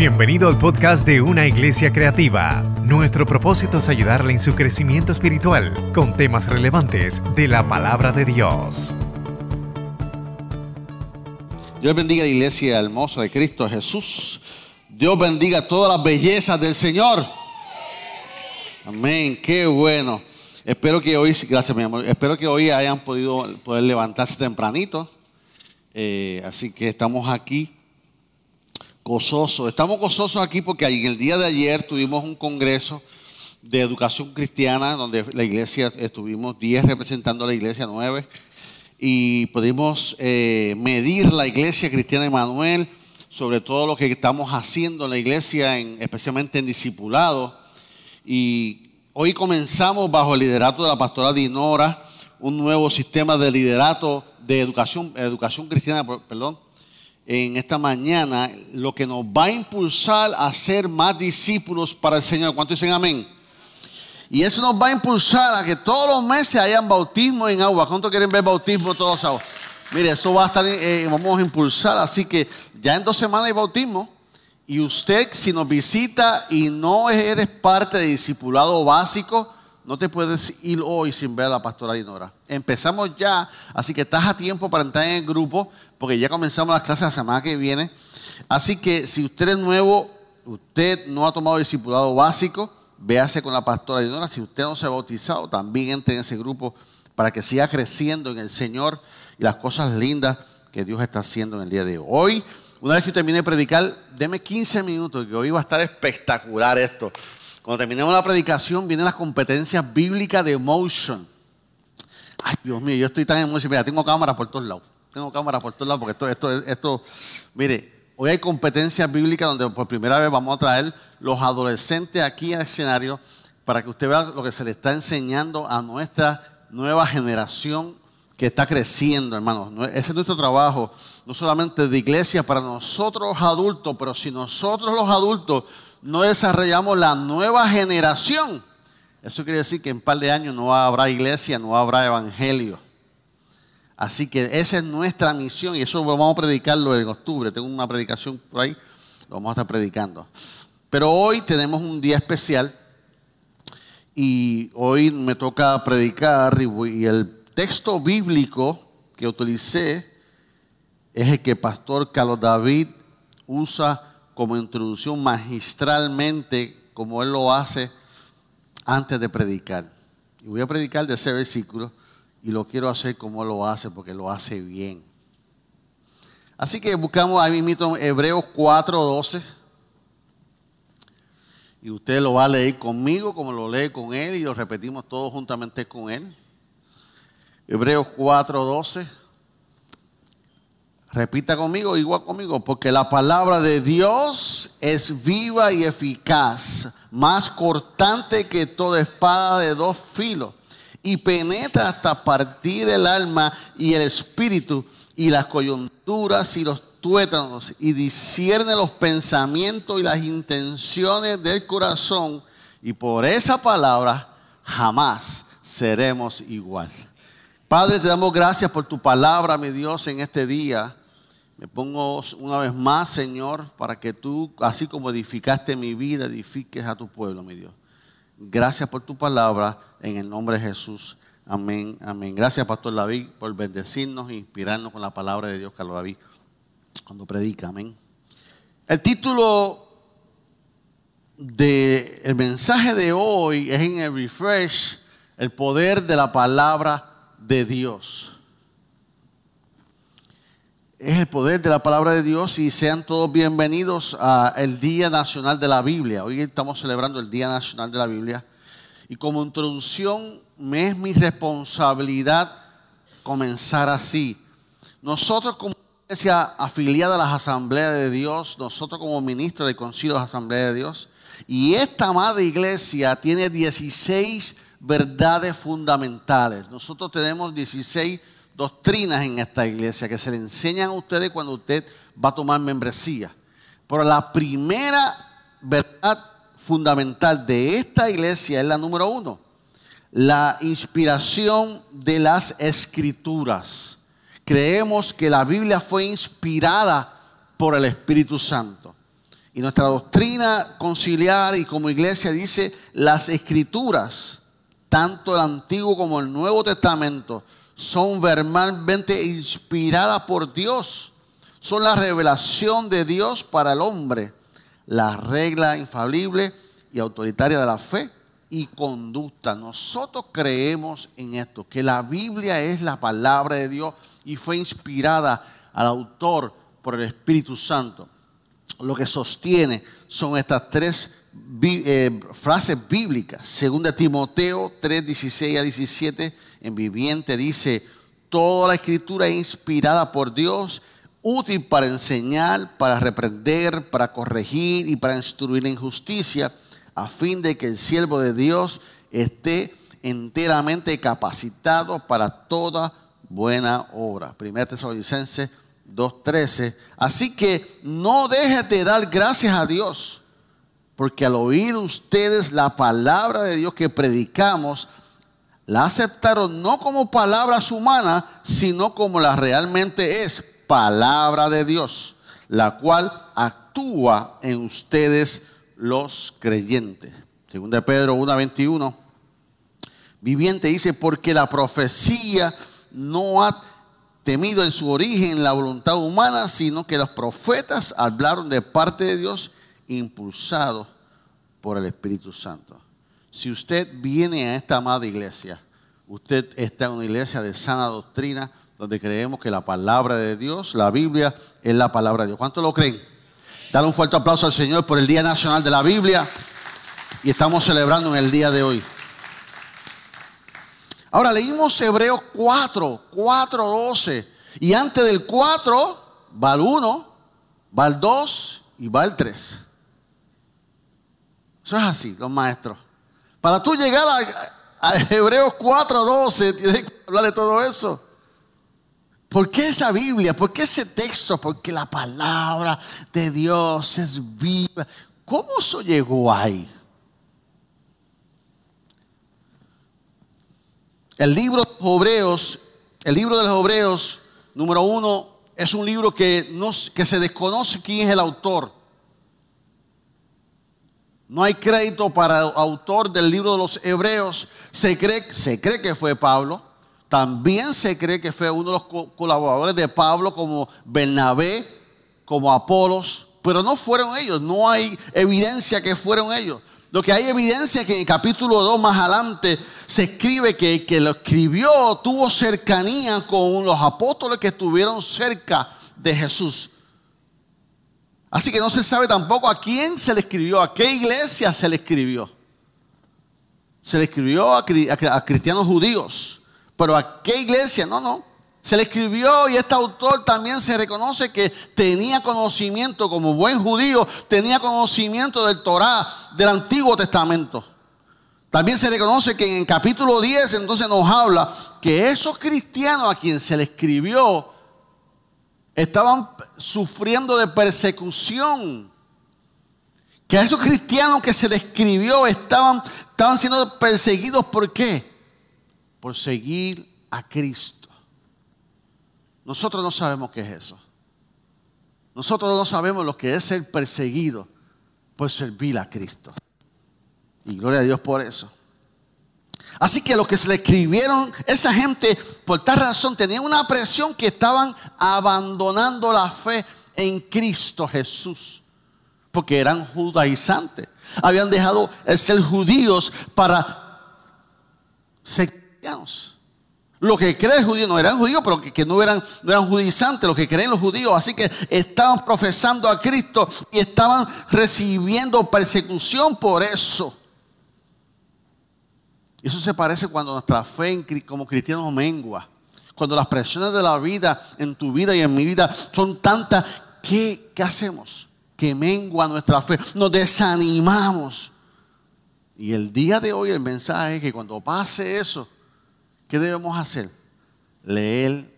Bienvenido al podcast de Una Iglesia Creativa. Nuestro propósito es ayudarle en su crecimiento espiritual con temas relevantes de la palabra de Dios. Dios bendiga la iglesia hermosa de Cristo Jesús. Dios bendiga todas las bellezas del Señor. Amén, qué bueno. Espero que hoy, gracias mi amor, espero que hoy hayan podido poder levantarse tempranito. Eh, así que estamos aquí gozosos. Estamos gozosos aquí porque en el día de ayer tuvimos un congreso de educación cristiana donde la iglesia estuvimos 10 representando a la iglesia 9 y pudimos eh, medir la iglesia cristiana Emanuel sobre todo lo que estamos haciendo en la iglesia, especialmente en discipulado. Y hoy comenzamos bajo el liderato de la pastora Dinora un nuevo sistema de liderato de educación, educación cristiana, perdón, en esta mañana, lo que nos va a impulsar a ser más discípulos para el Señor. ¿Cuántos dicen amén? Y eso nos va a impulsar a que todos los meses hayan bautismo en agua. ¿Cuántos quieren ver bautismo todos sábados? Mire, eso va a estar, eh, vamos a impulsar. Así que ya en dos semanas hay bautismo. Y usted, si nos visita y no eres parte de discipulado básico, no te puedes ir hoy sin ver a la pastora Dinora. Empezamos ya, así que estás a tiempo para entrar en el grupo, porque ya comenzamos las clases la semana que viene. Así que si usted es nuevo, usted no ha tomado discipulado básico, véase con la pastora Dinora. Si usted no se ha bautizado, también entre en ese grupo para que siga creciendo en el Señor y las cosas lindas que Dios está haciendo en el día de hoy. Hoy, una vez que termine de predicar, deme 15 minutos, que hoy va a estar espectacular esto. Cuando terminemos la predicación, vienen las competencias bíblicas de emotion. Ay, Dios mío, yo estoy tan emocionado. Mira, tengo cámara por todos lados. Tengo cámara por todos lados porque esto, esto, esto, mire, hoy hay competencias bíblicas donde por primera vez vamos a traer los adolescentes aquí al escenario para que usted vea lo que se le está enseñando a nuestra nueva generación que está creciendo, hermanos. Ese es nuestro trabajo, no solamente de iglesia para nosotros los adultos, pero si nosotros los adultos no desarrollamos la nueva generación, eso quiere decir que en un par de años no habrá iglesia, no habrá evangelio. Así que esa es nuestra misión y eso vamos a predicarlo en octubre. Tengo una predicación por ahí, lo vamos a estar predicando. Pero hoy tenemos un día especial y hoy me toca predicar y el texto bíblico que utilicé es el que Pastor Carlos David usa como introducción magistralmente, como él lo hace antes de predicar. Y voy a predicar de ese versículo y lo quiero hacer como lo hace, porque lo hace bien. Así que buscamos ahí mismo Hebreos 4:12. Y usted lo va a leer conmigo, como lo lee con él, y lo repetimos todos juntamente con él. Hebreos 4:12. Repita conmigo, igual conmigo, porque la palabra de Dios es viva y eficaz, más cortante que toda espada de dos filos, y penetra hasta partir el alma y el espíritu, y las coyunturas y los tuétanos, y discierne los pensamientos y las intenciones del corazón, y por esa palabra jamás seremos igual. Padre, te damos gracias por tu palabra, mi Dios, en este día. Me pongo una vez más, Señor, para que tú, así como edificaste mi vida, edifiques a tu pueblo, mi Dios. Gracias por tu palabra, en el nombre de Jesús. Amén, amén. Gracias, Pastor David, por bendecirnos e inspirarnos con la palabra de Dios, Carlos David, cuando predica. Amén. El título del mensaje de hoy es en el refresh, el poder de la palabra de Dios. Es el poder de la palabra de Dios y sean todos bienvenidos al Día Nacional de la Biblia. Hoy estamos celebrando el Día Nacional de la Biblia y como introducción me es mi responsabilidad comenzar así. Nosotros como iglesia afiliada a las asambleas de Dios, nosotros como ministros del Concilio de Asamblea de Dios, y esta madre iglesia tiene 16 verdades fundamentales. Nosotros tenemos 16 doctrinas en esta iglesia que se le enseñan a ustedes cuando usted va a tomar membresía. Pero la primera verdad fundamental de esta iglesia es la número uno. La inspiración de las escrituras. Creemos que la Biblia fue inspirada por el Espíritu Santo. Y nuestra doctrina conciliar y como iglesia dice, las escrituras, tanto el Antiguo como el Nuevo Testamento, son verbalmente inspiradas por Dios. Son la revelación de Dios para el hombre, la regla infalible y autoritaria de la fe y conducta. Nosotros creemos en esto, que la Biblia es la palabra de Dios y fue inspirada al autor por el Espíritu Santo. Lo que sostiene son estas tres eh, frases bíblicas. Segunda Timoteo 3, 16 a 17 en viviente dice, toda la escritura es inspirada por Dios, útil para enseñar, para reprender, para corregir y para instruir en justicia a fin de que el siervo de Dios esté enteramente capacitado para toda buena obra. 1 Tesalonicenses 2.13. Así que no dejes de dar gracias a Dios, porque al oír ustedes la palabra de Dios que predicamos, la aceptaron no como palabras humanas, sino como la realmente es, palabra de Dios, la cual actúa en ustedes los creyentes. Según de Pedro 1.21, viviente dice, porque la profecía no ha temido en su origen la voluntad humana, sino que los profetas hablaron de parte de Dios impulsados por el Espíritu Santo. Si usted viene a esta amada iglesia, usted está en una iglesia de sana doctrina, donde creemos que la palabra de Dios, la Biblia, es la palabra de Dios. ¿Cuánto lo creen? Dar un fuerte aplauso al Señor por el Día Nacional de la Biblia y estamos celebrando en el día de hoy. Ahora leímos Hebreos 4, 4, 12 y antes del 4 va el 1, va el 2 y va el 3. Eso es así, los maestros. Para tú llegar a, a Hebreos 4, 12 tienes que hablar de todo eso. ¿Por qué esa Biblia? ¿Por qué ese texto? Porque la palabra de Dios es viva. ¿Cómo eso llegó ahí? El libro de los Hebreos, el libro de los Hebreos, número uno, es un libro que, que se desconoce quién es el autor. No hay crédito para el autor del libro de los Hebreos. Se cree, se cree que fue Pablo. También se cree que fue uno de los colaboradores de Pablo como Bernabé, como Apolos, pero no fueron ellos, no hay evidencia que fueron ellos. Lo que hay evidencia es que en el capítulo 2 más adelante se escribe que el que lo escribió tuvo cercanía con los apóstoles que estuvieron cerca de Jesús. Así que no se sabe tampoco a quién se le escribió, a qué iglesia se le escribió. Se le escribió a, cristianos judíos. Pero ¿a qué iglesia? No, no. Se le escribió y este autor también se reconoce que tenía conocimiento como buen judío, tenía conocimiento del Torah, del Antiguo Testamento. También se reconoce que en el capítulo 10 entonces nos habla que esos cristianos a quien se le escribió estaban sufriendo de persecución. Que a esos cristianos que se le escribió estaban, estaban siendo perseguidos. ¿Por qué? por seguir a Cristo. Nosotros no sabemos qué es eso. Nosotros no sabemos lo que es ser perseguido por servir a Cristo. Y gloria a Dios por eso. Así que los que se le escribieron, esa gente, por tal razón, tenían una presión que estaban abandonando la fe en Cristo Jesús. Porque eran judaizantes. Habían dejado el ser judíos para ser lo que creen judíos, no eran judíos, pero que, no, eran, no eran judizantes, los que creen los judíos. Así que estaban profesando a Cristo y estaban recibiendo persecución por eso. Eso se parece cuando nuestra fe como cristianos mengua. Cuando las presiones de la vida, en tu vida y en mi vida, son tantas, ¿qué, qué hacemos? Que mengua nuestra fe. Nos desanimamos. Y el día de hoy el mensaje es que cuando pase eso, ¿Qué debemos hacer? Leer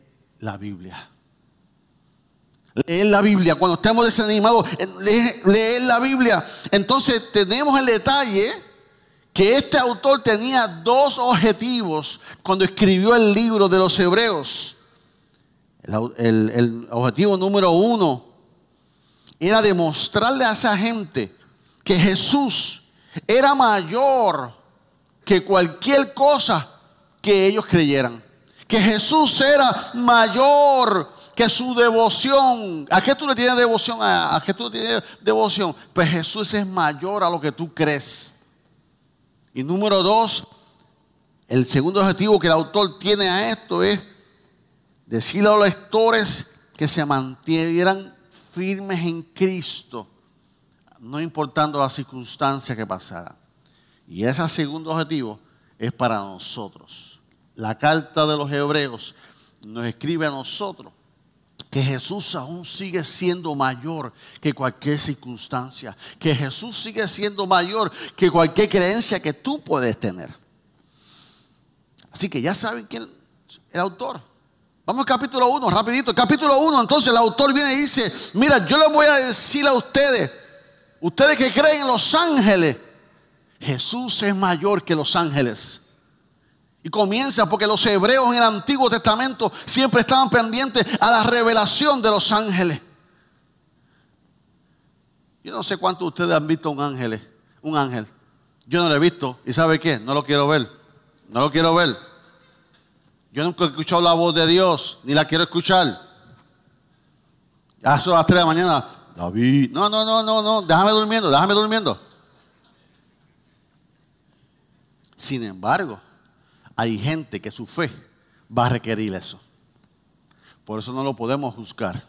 la Biblia. Leer la Biblia. Cuando estemos desanimados, leer, la Biblia. Entonces tenemos el detalle que este autor tenía dos objetivos cuando escribió el libro de los Hebreos. el objetivo número uno era demostrarle a esa gente que Jesús era mayor que cualquier cosa que ellos creyeran. Que Jesús era mayor que su devoción. ¿A qué tú le tienes devoción? ¿A, qué tú le tienes devoción? Pues Jesús es mayor a lo que tú crees. Y número dos, el segundo objetivo que el autor tiene a esto es decirle a los lectores que se mantuvieran firmes en Cristo, no importando la circunstancia que pasara. Y ese segundo objetivo es para nosotros. La carta de los hebreos nos escribe a nosotros que Jesús aún sigue siendo mayor que cualquier circunstancia, que Jesús sigue siendo mayor que cualquier creencia que tú puedes tener. Así que ya saben quién es el autor. Vamos al capítulo 1, rapidito. Capítulo 1, entonces el autor viene y dice, mira, yo les voy a decir a ustedes, ustedes que creen en los ángeles, Jesús es mayor que los ángeles. Y comienza porque los hebreos en el Antiguo Testamento siempre estaban pendientes a la revelación de los ángeles. Yo no sé cuántos de ustedes han visto un ángel, un ángel. Yo no lo he visto. ¿Y sabe qué? No lo quiero ver. No lo quiero ver. Yo nunca he escuchado la voz de Dios, ni la quiero escuchar. Son las 3 de la mañana. David, no, no, no, no, no, déjame durmiendo, déjame durmiendo. Sin embargo, hay gente que su fe va a requerir eso. Por eso no lo podemos juzgar,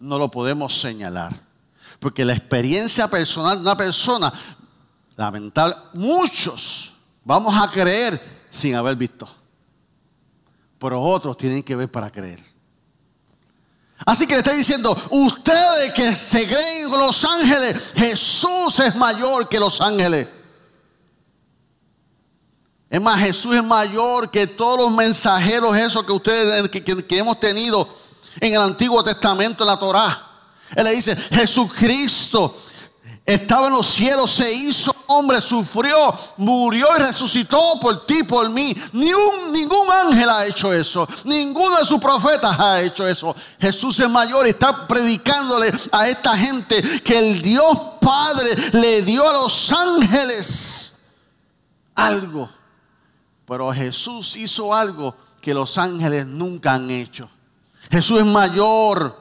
no lo podemos señalar. Porque la experiencia personal de una persona, lamentable, muchos vamos a creer sin haber visto. Pero otros tienen que ver para creer. Así que le está diciendo, ustedes que se creen los ángeles, Jesús es mayor que los ángeles. Es más, Jesús es mayor que todos los mensajeros esos que ustedes que, hemos tenido en el Antiguo Testamento, en la Torá. Él le dice, Jesucristo estaba en los cielos, se hizo hombre, sufrió, murió y resucitó por ti, por mí. Ni un, ningún ángel ha hecho eso. Ninguno de sus profetas ha hecho eso. Jesús es mayor y está predicándole a esta gente que el Dios Padre le dio a los ángeles algo pero Jesús hizo algo que los ángeles nunca han hecho. Jesús es mayor.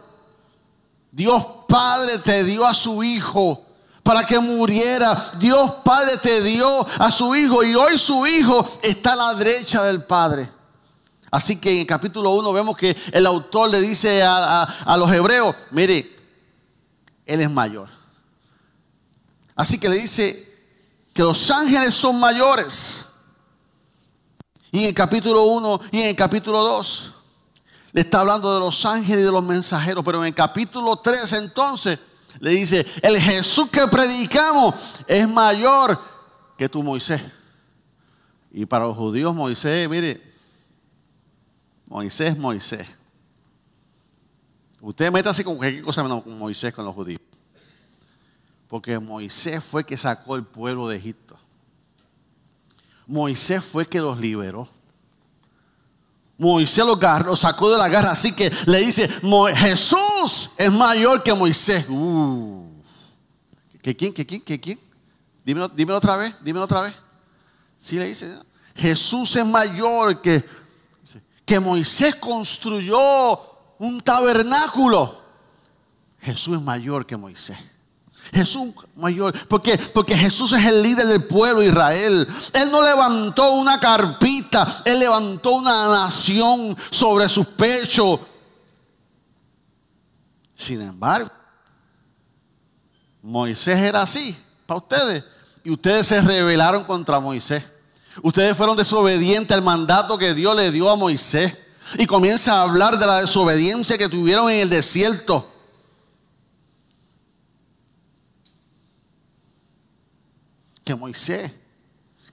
Dios Padre te dio a su Hijo para que muriera. Dios Padre te dio a su Hijo y hoy su Hijo está a la derecha del Padre. Así que en el capítulo 1 vemos que el autor le dice a, a los hebreos, mire, Él es mayor. Así que le dice que los ángeles son mayores. Y en el capítulo 1 y en el capítulo 2 le está hablando de los ángeles y de los mensajeros. Pero en el capítulo 3 entonces le dice, el Jesús que predicamos es mayor que tu Moisés. Y para los judíos Moisés, mire, Moisés, Moisés. Usted métase con cualquier cosa menos con Moisés con los judíos. Porque Moisés fue que sacó el pueblo de Egipto. Moisés fue que los liberó. Moisés los, sacó de la garra. Así que le dice, Jesús es mayor que Moisés. Uh. ¿Que quién? ¿Que quién? ¿Que quién? Dímelo, dímelo otra vez, dímelo otra vez. Sí le dice, Jesús es mayor que, que Moisés construyó un tabernáculo. Jesús es mayor que Moisés. Jesús mayor. porque Porque Jesús es el líder del pueblo de Israel. Él no levantó una carpita, Él levantó una nación sobre sus pechos. Sin embargo, Moisés era así para ustedes. Y ustedes se rebelaron contra Moisés. Ustedes fueron desobedientes al mandato que Dios le dio a Moisés. Y comienza a hablar de la desobediencia que tuvieron en el desierto. Que Moisés,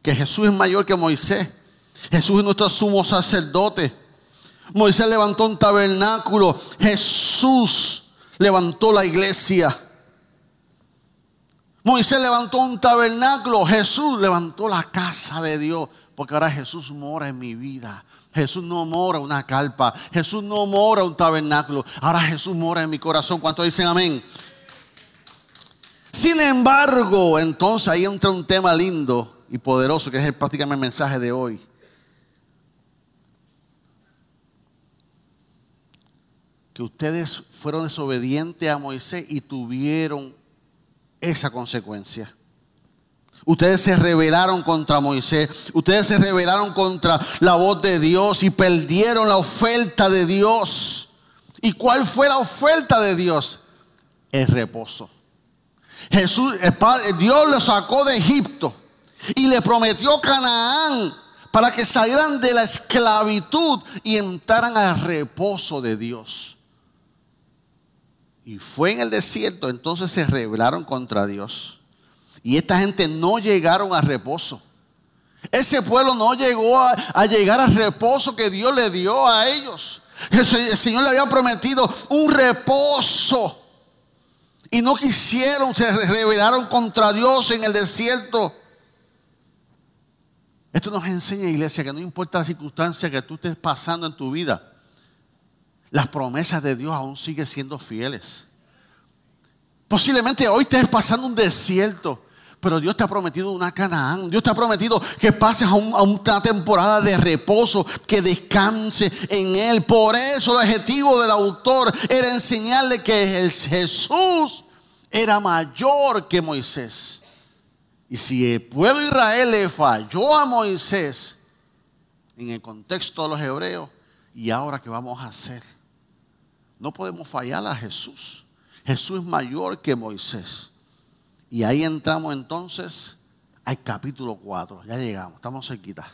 que Jesús es mayor que Moisés. Jesús es nuestro sumo sacerdote. Moisés levantó un tabernáculo. Jesús levantó la iglesia. Moisés levantó un tabernáculo. Jesús levantó la casa de Dios. Porque ahora Jesús mora en mi vida. Jesús no mora una carpa. Jesús no mora un tabernáculo. Ahora Jesús mora en mi corazón. ¿Cuántos dicen amén? Sin embargo, entonces ahí entra un tema lindo y poderoso que es prácticamente el mensaje de hoy. Que ustedes fueron desobedientes a Moisés y tuvieron esa consecuencia. Ustedes se rebelaron contra Moisés. Ustedes se rebelaron contra la voz de Dios y perdieron la oferta de Dios. ¿Y cuál fue la oferta de Dios? El reposo. Jesús, Dios lo sacó de Egipto y le prometió Canaán para que salieran de la esclavitud y entraran al reposo de Dios. Y fue en el desierto, entonces se rebelaron contra Dios. Y esta gente no llegaron al reposo. Ese pueblo no llegó a, llegar al reposo que Dios le dio a ellos. El, el Señor le había prometido un reposo. Y no quisieron, se rebelaron contra Dios en el desierto. Esto nos enseña, iglesia, que no importa la circunstancia que tú estés pasando en tu vida, las promesas de Dios aún siguen siendo fieles. Posiblemente hoy estés pasando un desierto, pero Dios te ha prometido una Canaán. Dios te ha prometido que pases a, una temporada de reposo, que descanse en Él. Por eso el objetivo del autor era enseñarle que el Jesús era mayor que Moisés. Y si el pueblo de Israel le falló a Moisés en el contexto de los hebreos, ¿y ahora qué vamos a hacer? No podemos fallar a Jesús. Jesús es mayor que Moisés. Y ahí entramos entonces al capítulo 4. Ya llegamos, estamos cerquita.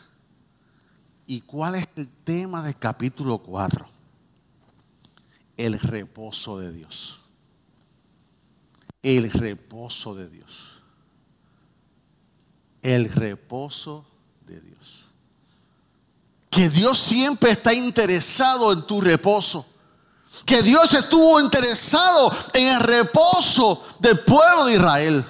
¿Y cuál es el tema del capítulo 4? El reposo de Dios. El reposo de Dios el reposo de Dios. Que Dios siempre está interesado en tu reposo. Que Dios estuvo interesado en el reposo del pueblo de Israel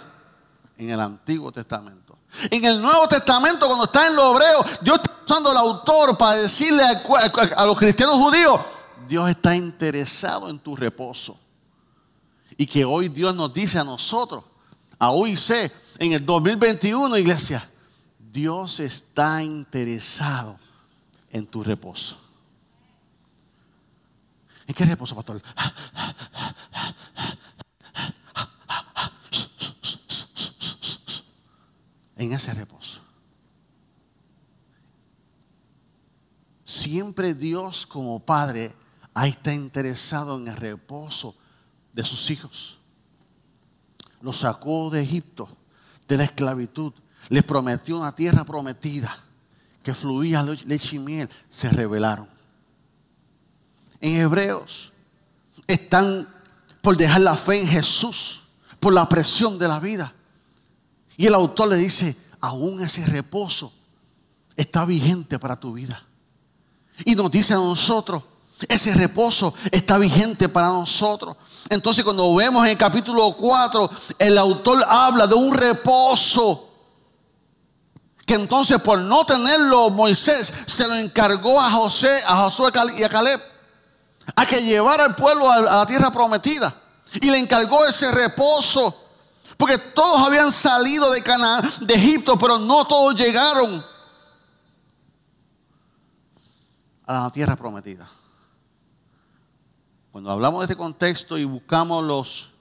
en el Antiguo Testamento. En el Nuevo Testamento, cuando está en los hebreos, Dios está usando al autor para decirle a, los cristianos judíos, Dios está interesado en tu reposo. Y que hoy Dios nos dice a nosotros, a hoy sé, en el 2021, iglesia, Dios está interesado en tu reposo. ¿En qué reposo, pastor? En ese reposo. Siempre Dios como Padre ahí está interesado en el reposo de sus hijos. Los sacó de Egipto de la esclavitud. Les prometió una tierra prometida que fluía leche y miel. Se rebelaron. En Hebreos están por dejar la fe en Jesús, por la presión de la vida. Y el autor le dice, aún ese reposo está vigente para tu vida. Y nos dice a nosotros, ese reposo está vigente para nosotros. Entonces cuando vemos en el capítulo 4, el autor habla de un reposo. Que entonces por no tenerlo Moisés se lo encargó a José, a Josué y a Caleb. A que llevara al pueblo a la tierra prometida. Y le encargó ese reposo. Porque todos habían salido de Canaán, de Egipto, pero no todos llegaron a la tierra prometida. Cuando hablamos de este contexto y buscamos los,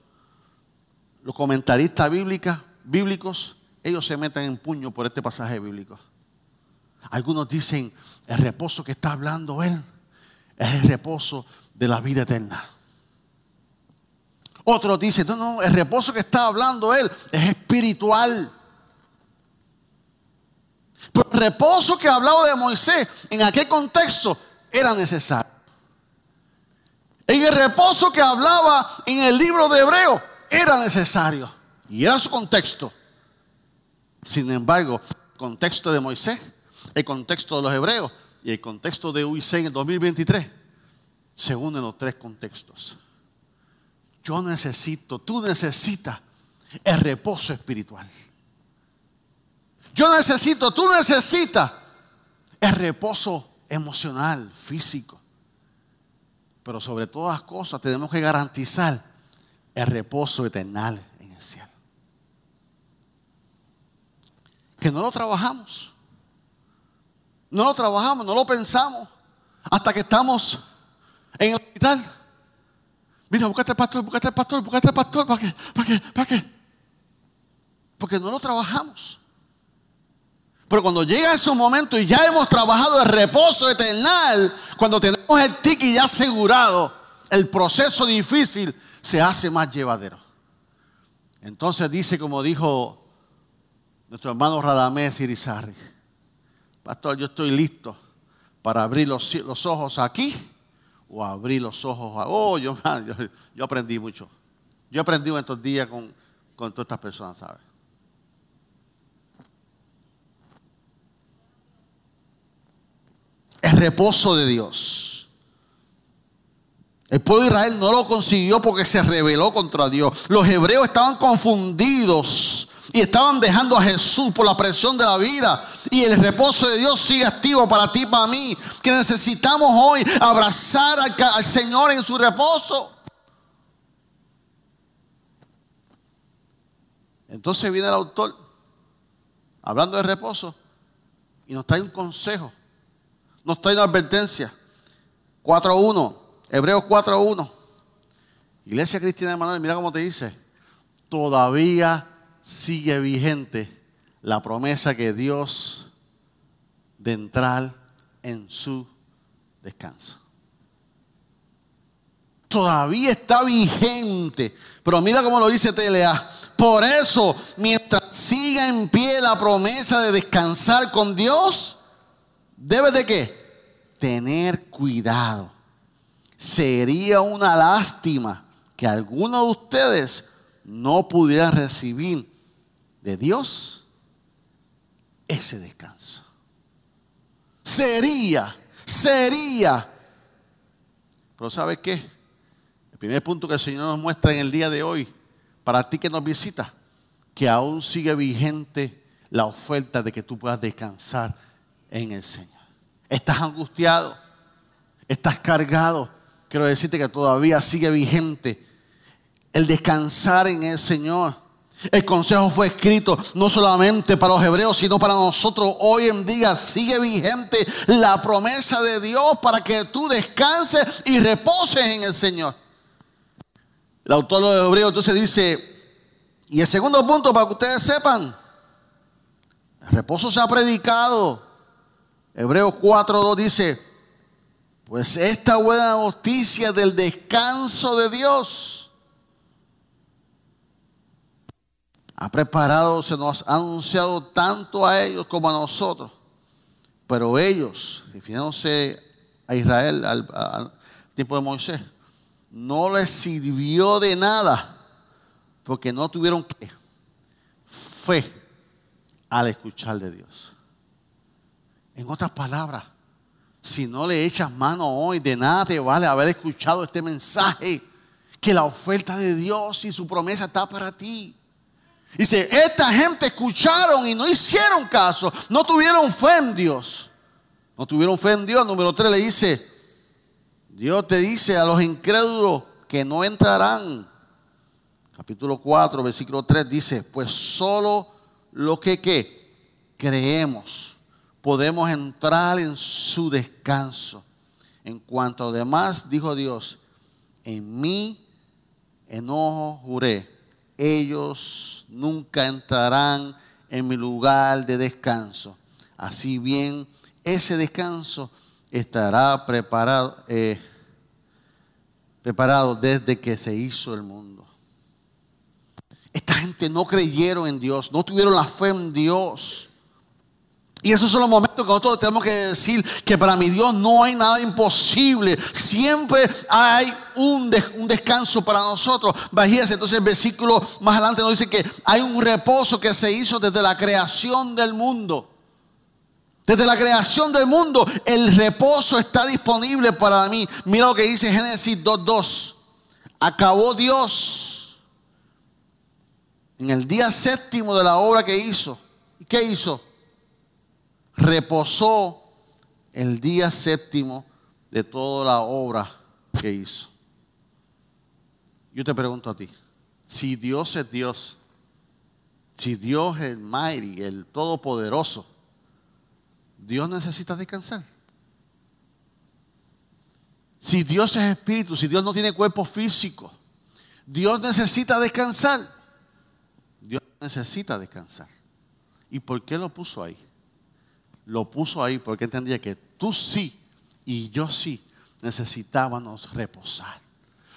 los comentaristas bíblicos, ellos se meten en puño por este pasaje bíblico. Algunos dicen, el reposo que está hablando él es el reposo de la vida eterna. Otros dicen, no, no, el reposo que está hablando él es espiritual. Pero el reposo que hablaba de Moisés en aquel contexto era necesario. En el reposo que hablaba en el libro de Hebreo era necesario y era su contexto. Sin embargo, el contexto de Moisés, el contexto de los hebreos y el contexto de UIC en el 2023 se unen los tres contextos. Yo necesito, tú necesitas el reposo espiritual. Yo necesito, tú necesitas el reposo emocional, físico. Pero sobre todas las cosas tenemos que garantizar el reposo eterno en el cielo. Porque no lo trabajamos. No lo trabajamos, no lo pensamos. Hasta que estamos en el hospital. Mira, búscate el pastor, búscate el pastor, búscate el pastor. ¿Para qué? ¿Para qué? ¿Para qué? Porque no lo trabajamos. Pero cuando llega ese momento y ya hemos trabajado el reposo eternal, cuando tenemos el tiki ya asegurado, el proceso difícil se hace más llevadero. Entonces dice, como dijo nuestro hermano Radamés Irizarri, pastor, yo estoy listo para abrir los, los ojos aquí o abrir los ojos. A, oh, yo, aprendí mucho. Yo aprendí en estos días con, con todas estas personas, ¿sabes? El reposo de Dios. El pueblo de Israel no lo consiguió porque se rebeló contra Dios. Los hebreos estaban confundidos y estaban dejando a Jesús por la presión de la vida. Y el reposo de Dios sigue activo para ti, para mí, que necesitamos hoy abrazar al, Señor en su reposo. Entonces viene el autor hablando de reposo y nos trae un consejo, nos trae una advertencia. 4.1, Hebreos 4.1. Iglesia Cristiana de Manuel, mira cómo te dice, todavía sigue vigente la promesa que Dios de entrar en su descanso. Todavía está vigente. Pero mira cómo lo dice TLA. Por eso, mientras siga en pie la promesa de descansar con Dios, debe de? Tener cuidado. Sería una lástima que alguno de ustedes no pudieran recibir de Dios ese descanso. Sería, sería. Pero ¿sabes qué? El primer punto que el Señor nos muestra en el día de hoy, para ti que nos visita, que aún sigue vigente la oferta de que tú puedas descansar en el Señor. Estás angustiado, estás cargado. Quiero decirte que todavía sigue vigente el descansar en el Señor. El consejo fue escrito no solamente para los hebreos, sino para nosotros. Hoy en día sigue vigente la promesa de Dios para que tú descanses y reposes en el Señor. El autor de hebreos entonces dice, y el segundo punto para que ustedes sepan, el reposo se ha predicado. Hebreos 4.2 dice, pues esta buena noticia del descanso de Dios ha preparado, se nos ha anunciado tanto a ellos como a nosotros. Pero ellos, refiriéndose a Israel al, tiempo de Moisés, no les sirvió de nada porque no tuvieron fe al escuchar de Dios. En otras palabras, si no le echas mano hoy, de nada te vale haber escuchado este mensaje, que la oferta de Dios y su promesa está para ti. Dice, esta gente escucharon y no hicieron caso, no tuvieron fe en Dios. No tuvieron fe en Dios. Número 3 le dice, Dios te dice a los incrédulos que no entrarán. Capítulo 4, versículo 3 dice, pues solo lo que ¿qué? creemos podemos entrar en su descanso. En cuanto a demás, dijo Dios, en mí enojo juré ellos nunca entrarán en mi lugar de descanso. Así bien, ese descanso estará preparado, eh, preparado desde que se hizo el mundo. Esta gente no creyeron en Dios, no tuvieron la fe en Dios. Y esos son los momentos que nosotros tenemos que decir que para mi Dios no hay nada imposible. Siempre hay un, descanso para nosotros. Bajíase, entonces el versículo más adelante nos dice que hay un reposo que se hizo desde la creación del mundo. Desde la creación del mundo, el reposo está disponible para mí. Mira lo que dice Génesis 2.2. Acabó Dios en el día séptimo de la obra que hizo. ¿Y qué hizo? Reposó el día séptimo de toda la obra que hizo. Yo te pregunto a ti, si Dios es Dios, Si Dios es el mighty, el todopoderoso, Dios necesita descansar. Si Dios es espíritu, si Dios no tiene cuerpo físico, Dios necesita descansar. Dios necesita descansar. ¿Y por qué lo puso ahí? Lo puso ahí porque entendía que tú sí y yo sí necesitábamos reposar.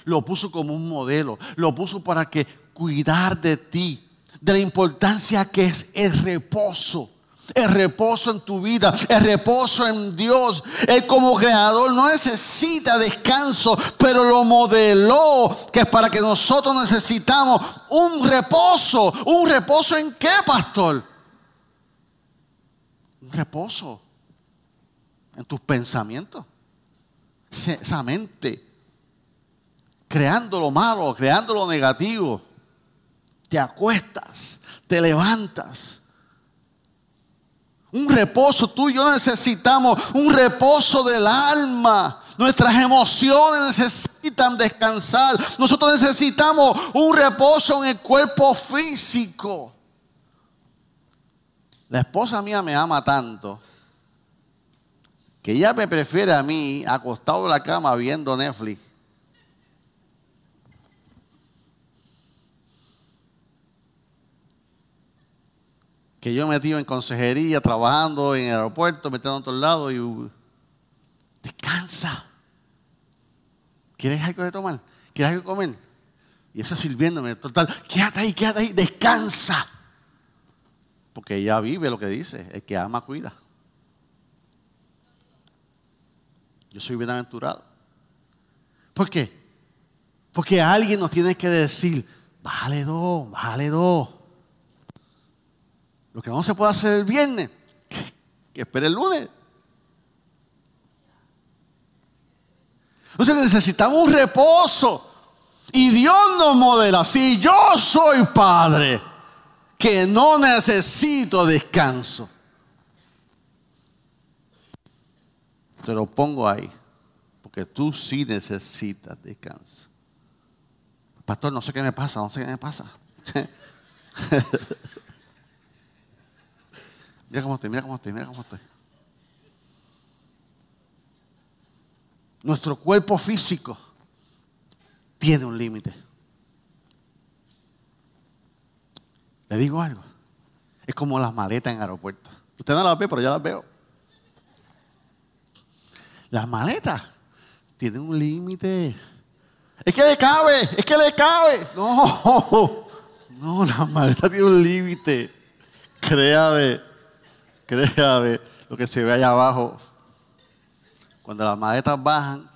Lo puso como un modelo, lo puso para que cuidar de ti, de la importancia que es el reposo el reposo en tu vida, el reposo en Dios. Él como creador no necesita descanso, pero lo modeló que es para que nosotros necesitamos un reposo. ¿Un reposo en qué, pastor? Reposo en tus pensamientos. Esa mente, creando lo malo, creando lo negativo. Te acuestas, te levantas un reposo tú y yo necesitamos, un reposo del alma. Nuestras emociones necesitan descansar. Nosotros necesitamos un reposo en el cuerpo físico. La esposa mía me ama tanto que ella me prefiere a mí acostado en la cama viendo Netflix que yo metido en consejería, trabajando en el aeropuerto, metiendo en otro lado y uh, descansa. ¿Quieres algo de tomar? ¿Quieres algo de comer? Y eso sirviéndome, total, quédate ahí, quédate ahí, descansa. Porque ella vive lo que dice, el que ama cuida. Yo soy bienaventurado. ¿Por qué? Porque alguien nos tiene que decir, bájale dos, bájale dos. Lo que no se puede hacer el viernes, que espere el lunes. Entonces necesitamos un reposo. Y Dios nos modela. Si yo soy padre, que no necesito descanso, te lo pongo ahí. Porque tú sí necesitas descanso. Pastor, no sé qué me pasa, no sé qué me pasa. Mira cómo estoy, mira cómo estoy, mira cómo estoy. Nuestro cuerpo físico tiene un límite. Le digo algo. Es como las maletas en aeropuertos. Usted no las ve, pero yo las veo. Las maletas tienen un límite. Es que le cabe, es que le cabe. No, no, las maletas tienen un límite. Créame. Créame, lo que se ve allá abajo. Cuando las maletas bajan,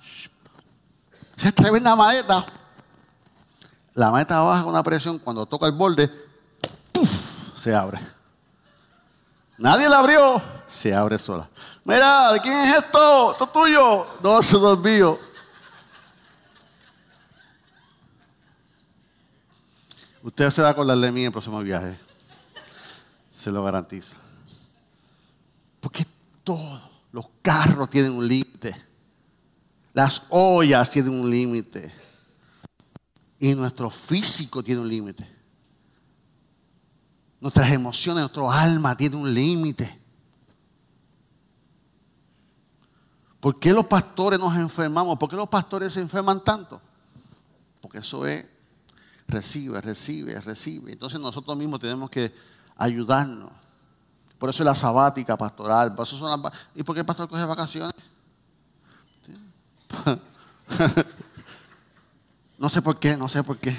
esa es tremenda maleta. La maleta baja con una presión, cuando toca el borde. Se abre. Nadie la abrió, se abre sola. Mira, ¿de quién es esto? ¿Esto es tuyo? No, eso es mío. Usted se va con la de mí en el próximo viaje. Se lo garantizo. Porque todo, los carros tienen un límite. Las ollas tienen un límite. Y nuestro físico tiene un límite. Nuestras emociones, nuestro alma tiene un límite. ¿Por qué los pastores nos enfermamos? ¿Por qué los pastores se enferman tanto? Porque eso es, recibe, recibe, recibe. Entonces nosotros mismos tenemos que ayudarnos. Por eso es la sabática pastoral. ¿Y por qué el pastor coge vacaciones? no sé por qué, no sé por qué.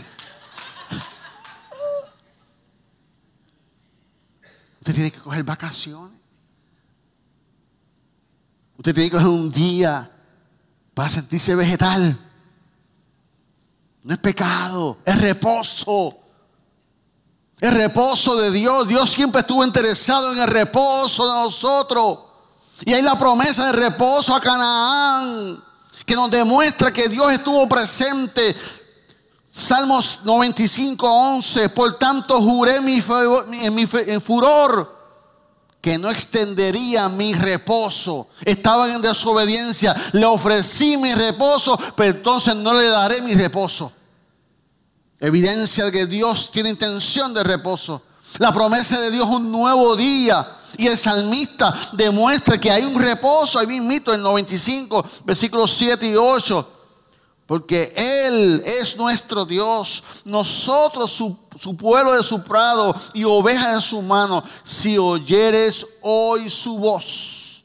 Usted tiene que coger vacaciones. Usted tiene que coger un día para sentirse vegetal. No es pecado, es reposo. El reposo de Dios. Dios siempre estuvo interesado en el reposo de nosotros. Y hay la promesa de reposo a Canaán, que nos demuestra que Dios estuvo presente. Salmos 95, 11. Por tanto, juré mi, en mi furor que no extendería mi reposo. Estaban en desobediencia. Le ofrecí mi reposo, pero entonces no le daré mi reposo. Evidencia de que Dios tiene intención de reposo. La promesa de Dios un nuevo día. Y el salmista demuestra que hay un reposo, ahí mismo en 95, versículos 7 y 8. Porque Él es nuestro Dios, nosotros su, su, pueblo de su prado y ovejas de su mano. Si oyeres hoy su voz,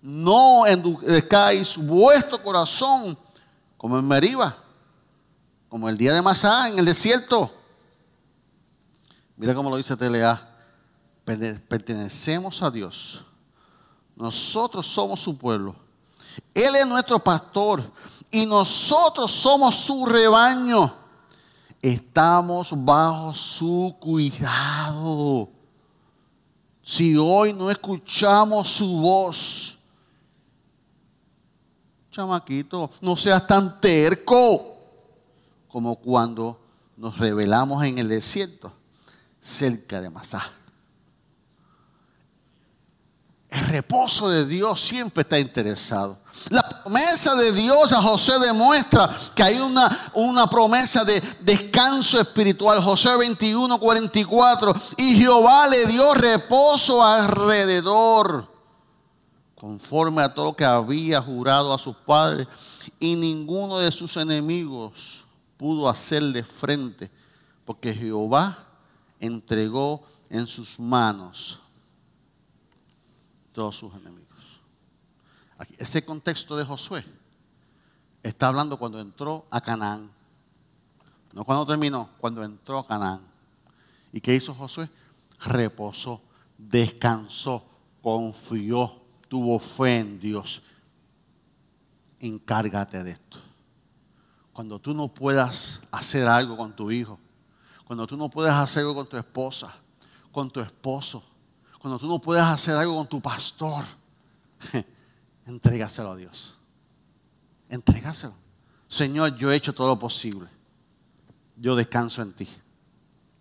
no endurezcáis vuestro corazón como en Meriba, como el día de Masá en el desierto. Mira cómo lo dice Telea. Pertenecemos a Dios. Nosotros somos su pueblo. Él es nuestro pastor y nosotros somos su rebaño. Estamos bajo su cuidado. Si hoy no escuchamos su voz, chamaquito, no seas tan terco como cuando nos revelamos en el desierto cerca de Masá. El reposo de Dios siempre está interesado. La promesa de Dios a José demuestra que hay una, una promesa de descanso espiritual. José 21, 44. Y Jehová le dio reposo alrededor, conforme a todo lo que había jurado a sus padres. Y ninguno de sus enemigos pudo hacerle frente, porque Jehová entregó en sus manos todos sus enemigos. Ese contexto de Josué está hablando cuando entró a Canaán. No cuando terminó, cuando entró a Canaán. ¿Y qué hizo Josué? Reposó, descansó, confió, tuvo fe en Dios. Encárgate de esto. Cuando tú no puedas hacer algo con tu hijo, cuando tú no puedas hacer algo con tu esposa, con tu esposo, cuando tú no puedas hacer algo con tu pastor, entrégaselo a Dios. Entrégaselo. Señor, yo he hecho todo lo posible. Yo descanso en ti.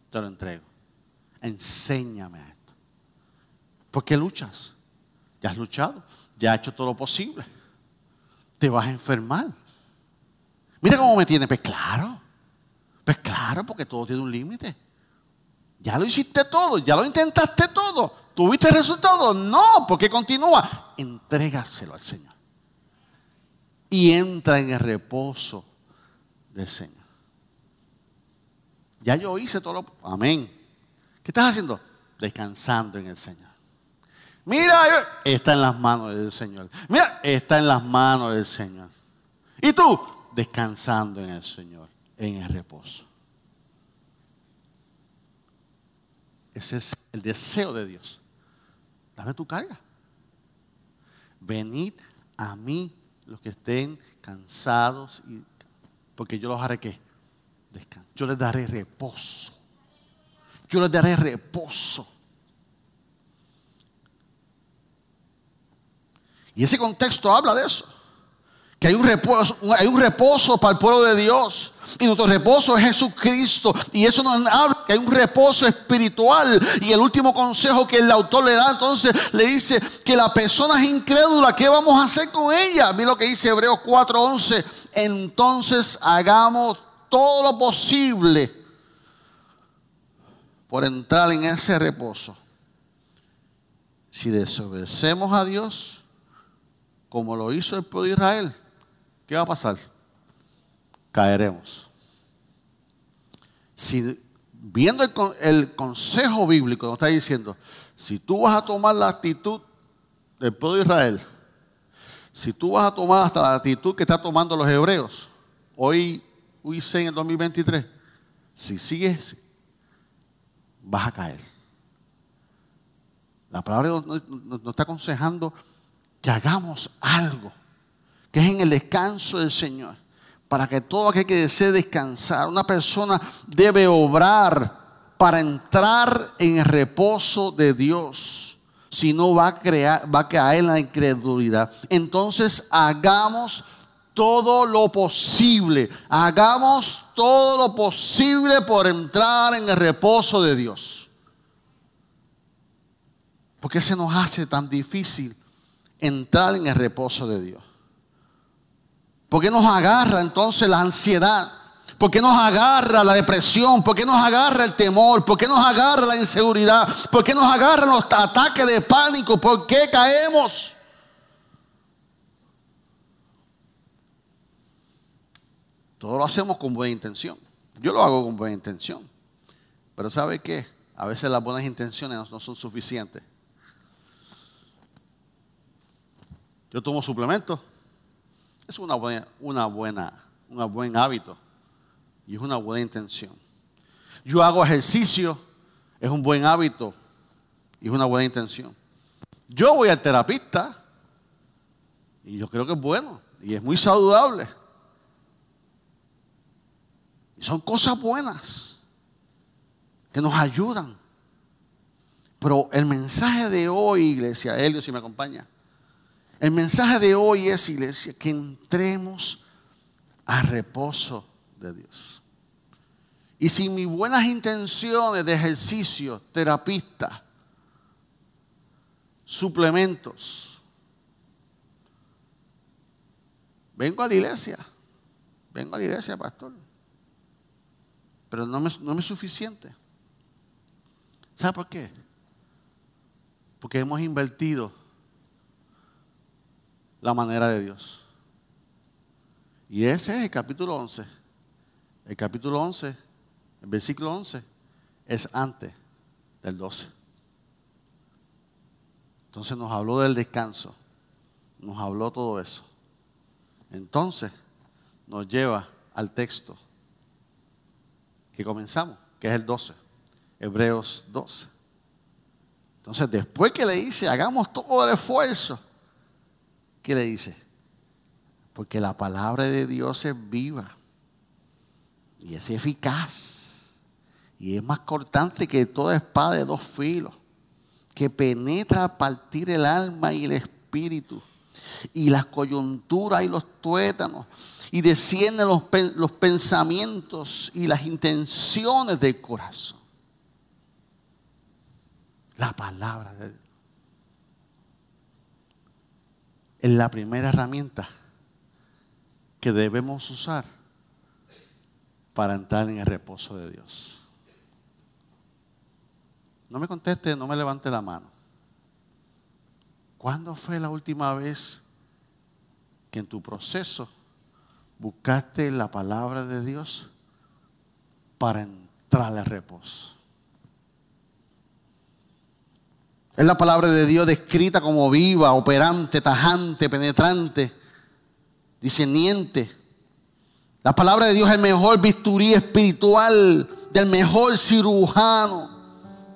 Te lo entrego. Enséñame a esto. ¿Por qué luchas? Ya has luchado. Ya has hecho todo lo posible. Te vas a enfermar. Mira cómo me tiene. Pues claro. Pues claro, porque todo tiene un límite. Ya lo hiciste todo, ya lo intentaste todo. ¿Tuviste resultado? No, porque continúa. Entrégaselo al Señor. Y entra en el reposo del Señor. Ya yo hice todo lo... Amén. ¿Qué estás haciendo? Descansando en el Señor. Mira, está en las manos del Señor. Mira, está en las manos del Señor. ¿Y tú? Descansando en el Señor, en el reposo. Ese es el deseo de Dios. Dame tu carga. Venid a mí los que estén cansados, porque yo los haré que Yo les daré reposo. Yo les daré reposo. Y ese contexto habla de eso. Que hay un reposo, hay un reposo para el pueblo de Dios. Y nuestro reposo es Jesucristo. Y eso nos habla que hay un reposo espiritual. Y el último consejo que el autor le da, entonces le dice que la persona es incrédula. ¿Qué vamos a hacer con ella? Mira lo que dice Hebreos 4:11. Entonces hagamos todo lo posible por entrar en ese reposo. Si desobedecemos a Dios, como lo hizo el pueblo de Israel, ¿qué va a pasar? Caeremos. Si viendo el, consejo bíblico, nos está diciendo, si tú vas a tomar la actitud del pueblo de Israel, si tú vas a tomar hasta la actitud que están tomando los hebreos, hoy, hoy en el 2023, si sigues, vas a caer. La palabra nos está aconsejando que hagamos algo, que es en el descanso del Señor para que todo aquel que desee descansar, una persona debe obrar para entrar en el reposo de Dios. Si no va a, va a caer en la incredulidad. Entonces hagamos todo lo posible. Hagamos todo lo posible por entrar en el reposo de Dios. ¿Por qué se nos hace tan difícil entrar en el reposo de Dios? ¿Por qué nos agarra entonces la ansiedad? ¿Por qué nos agarra la depresión? ¿Por qué nos agarra el temor? ¿Por qué nos agarra la inseguridad? ¿Por qué nos agarran los ataques de pánico? ¿Por qué caemos? Todo lo hacemos con buena intención. Yo lo hago con buena intención. Pero ¿sabe qué? A veces las buenas intenciones no son suficientes. Yo tomo suplementos. Es una buena, una buena, un buen hábito y es una buena intención. Yo hago ejercicio, es un buen hábito y es una buena intención. Yo voy al terapista y yo creo que es bueno y es muy saludable. Y son cosas buenas que nos ayudan. Pero el mensaje de hoy, iglesia, Helio, si me acompaña, el mensaje de hoy es, iglesia, que entremos a reposo de Dios. Y sin mis buenas intenciones de ejercicio, terapista, suplementos, vengo a la iglesia, vengo a la iglesia, pastor, pero no me, no me es suficiente. ¿Sabe por qué? Porque hemos invertido la manera de Dios. Y ese es el capítulo 11. El capítulo 11, el versículo 11, es antes del 12. Entonces nos habló del descanso, nos habló todo eso. Entonces nos lleva al texto que comenzamos, que es el 12, Hebreos 12. Entonces después que le dice, hagamos todo el esfuerzo, ¿qué le dice? Porque la palabra de Dios es viva y es eficaz y es más cortante que toda espada de dos filos que penetra a partir el alma y el espíritu y las coyunturas y los tuétanos y desciende los, los pensamientos y las intenciones del corazón. La palabra de Dios. Es la primera herramienta que debemos usar para entrar en el reposo de Dios. No me conteste, no me levante la mano. ¿Cuándo fue la última vez que en tu proceso buscaste la palabra de Dios para entrar al reposo? Es la palabra de Dios descrita como viva, operante, tajante, penetrante, discerniente la palabra de Dios es el mejor bisturí espiritual del mejor cirujano.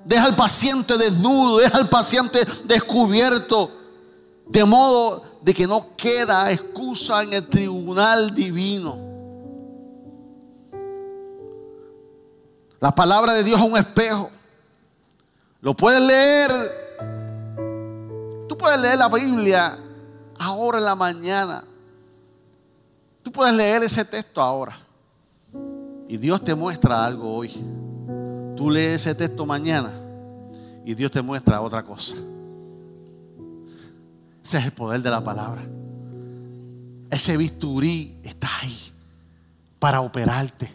Deja al paciente desnudo, deja al paciente descubierto, de modo de que no queda excusa en el tribunal divino. La palabra de Dios es un espejo. Lo puedes leer. Tú puedes leer la Biblia ahora en la mañana. Tú puedes leer ese texto ahora. Y Dios te muestra algo hoy. Tú lees ese texto mañana y Dios te muestra otra cosa. Ese es el poder de la palabra. Ese bisturí está ahí para operarte.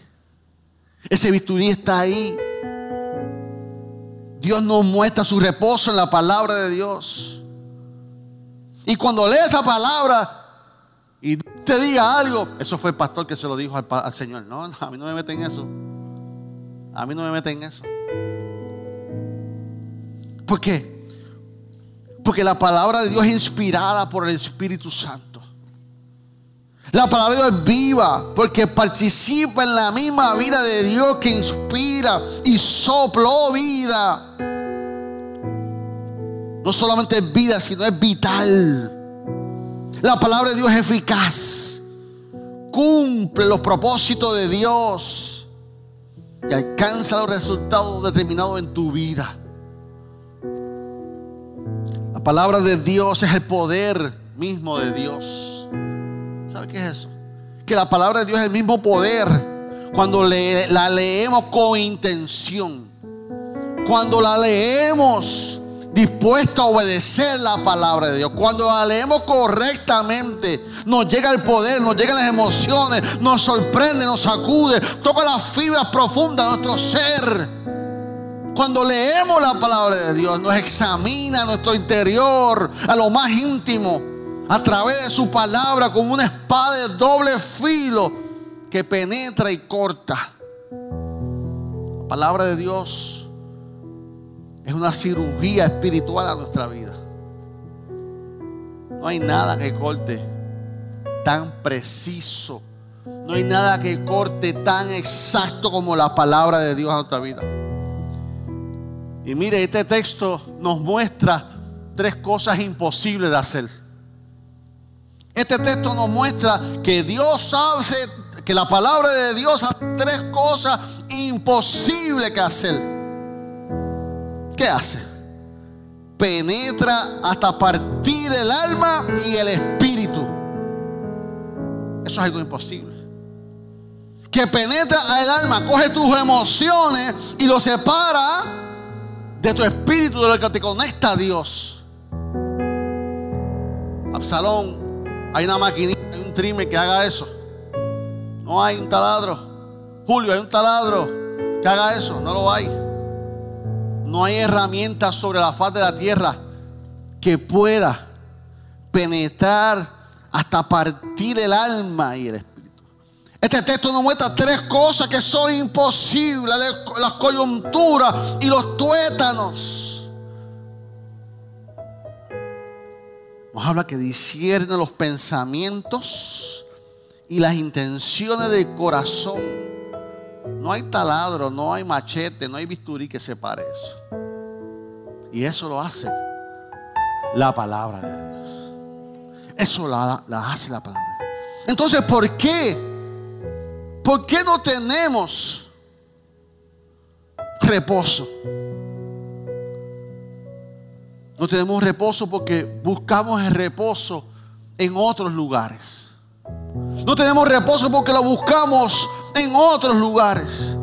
Ese bisturí está ahí. Dios nos muestra su reposo en la palabra de Dios. Y cuando lees esa palabra, y te diga algo, eso fue el pastor que se lo dijo al, Señor. No, a mí no me meten en eso. A mí no me meten en eso. ¿Por qué? Porque la palabra de Dios es inspirada por el Espíritu Santo. La palabra de Dios es viva porque participa en la misma vida de Dios que inspira y sopló vida. No solamente es vida, sino es vital. La palabra de Dios es eficaz. Cumple los propósitos de Dios. Y alcanza los resultados determinados en tu vida. La palabra de Dios es el poder mismo de Dios. ¿Sabe qué es eso? Que la palabra de Dios es el mismo poder cuando la leemos con intención. Cuando la leemos dispuesto a obedecer la palabra de Dios, cuando la leemos correctamente, Nos llega el poder, nos llegan las emociones, nos sorprende, nos sacude, toca las fibras profundas de nuestro ser. Cuando leemos la palabra de Dios, nos examina nuestro interior a lo más íntimo, a través de su palabra, como una espada de doble filo que penetra y corta. La palabra de Dios es una cirugía espiritual a nuestra vida. No hay nada que corte tan preciso. No hay nada que corte tan exacto como la palabra de Dios a nuestra vida. Y mire, este texto nos muestra tres cosas imposibles de hacer. Este texto nos muestra que Dios hace, que la palabra de Dios hace tres cosas imposibles que hacer. ¿Qué hace? penetra hasta partir el alma y el espíritu. Eso es algo imposible. Que penetra al alma, coge tus emociones y lo separa de tu espíritu, de lo que te conecta a Dios. Absalón, hay una maquinita, hay un trime que haga eso. No hay un taladro. Julio, hay un taladro que haga eso. No lo hay. No hay herramienta sobre la faz de la tierra que pueda penetrar hasta partir el alma y el espíritu. Este texto nos muestra tres cosas que son imposibles, las coyunturas y los tuétanos. Nos habla que discierne los pensamientos y las intenciones del corazón. No hay taladro, no hay machete, no hay bisturí que separe eso. Y eso lo hace la palabra de Dios. Eso la, hace la palabra. Entonces, ¿por qué? ¿Por qué no tenemos reposo? No tenemos reposo porque buscamos el reposo en otros lugares. No tenemos reposo porque lo buscamos en otros lugares.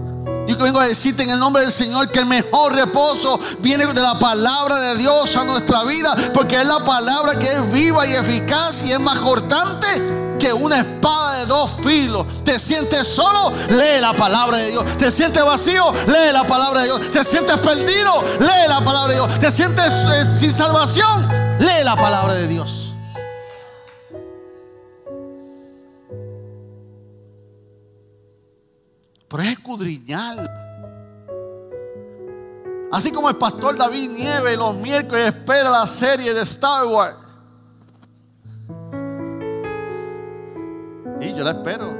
Y vengo a decirte en el nombre del Señor que el mejor reposo viene de la palabra de Dios a nuestra vida, porque es la palabra que es viva y eficaz y es más cortante que una espada de dos filos. Te sientes solo, lee la palabra de Dios. Te sientes vacío, lee la palabra de Dios. Te sientes perdido, lee la palabra. Te sientes eh, sin salvación, lee la palabra de Dios. pero es escudriñar. Así como el pastor David Nieve los miércoles espera la serie de Star Wars. Y yo la espero.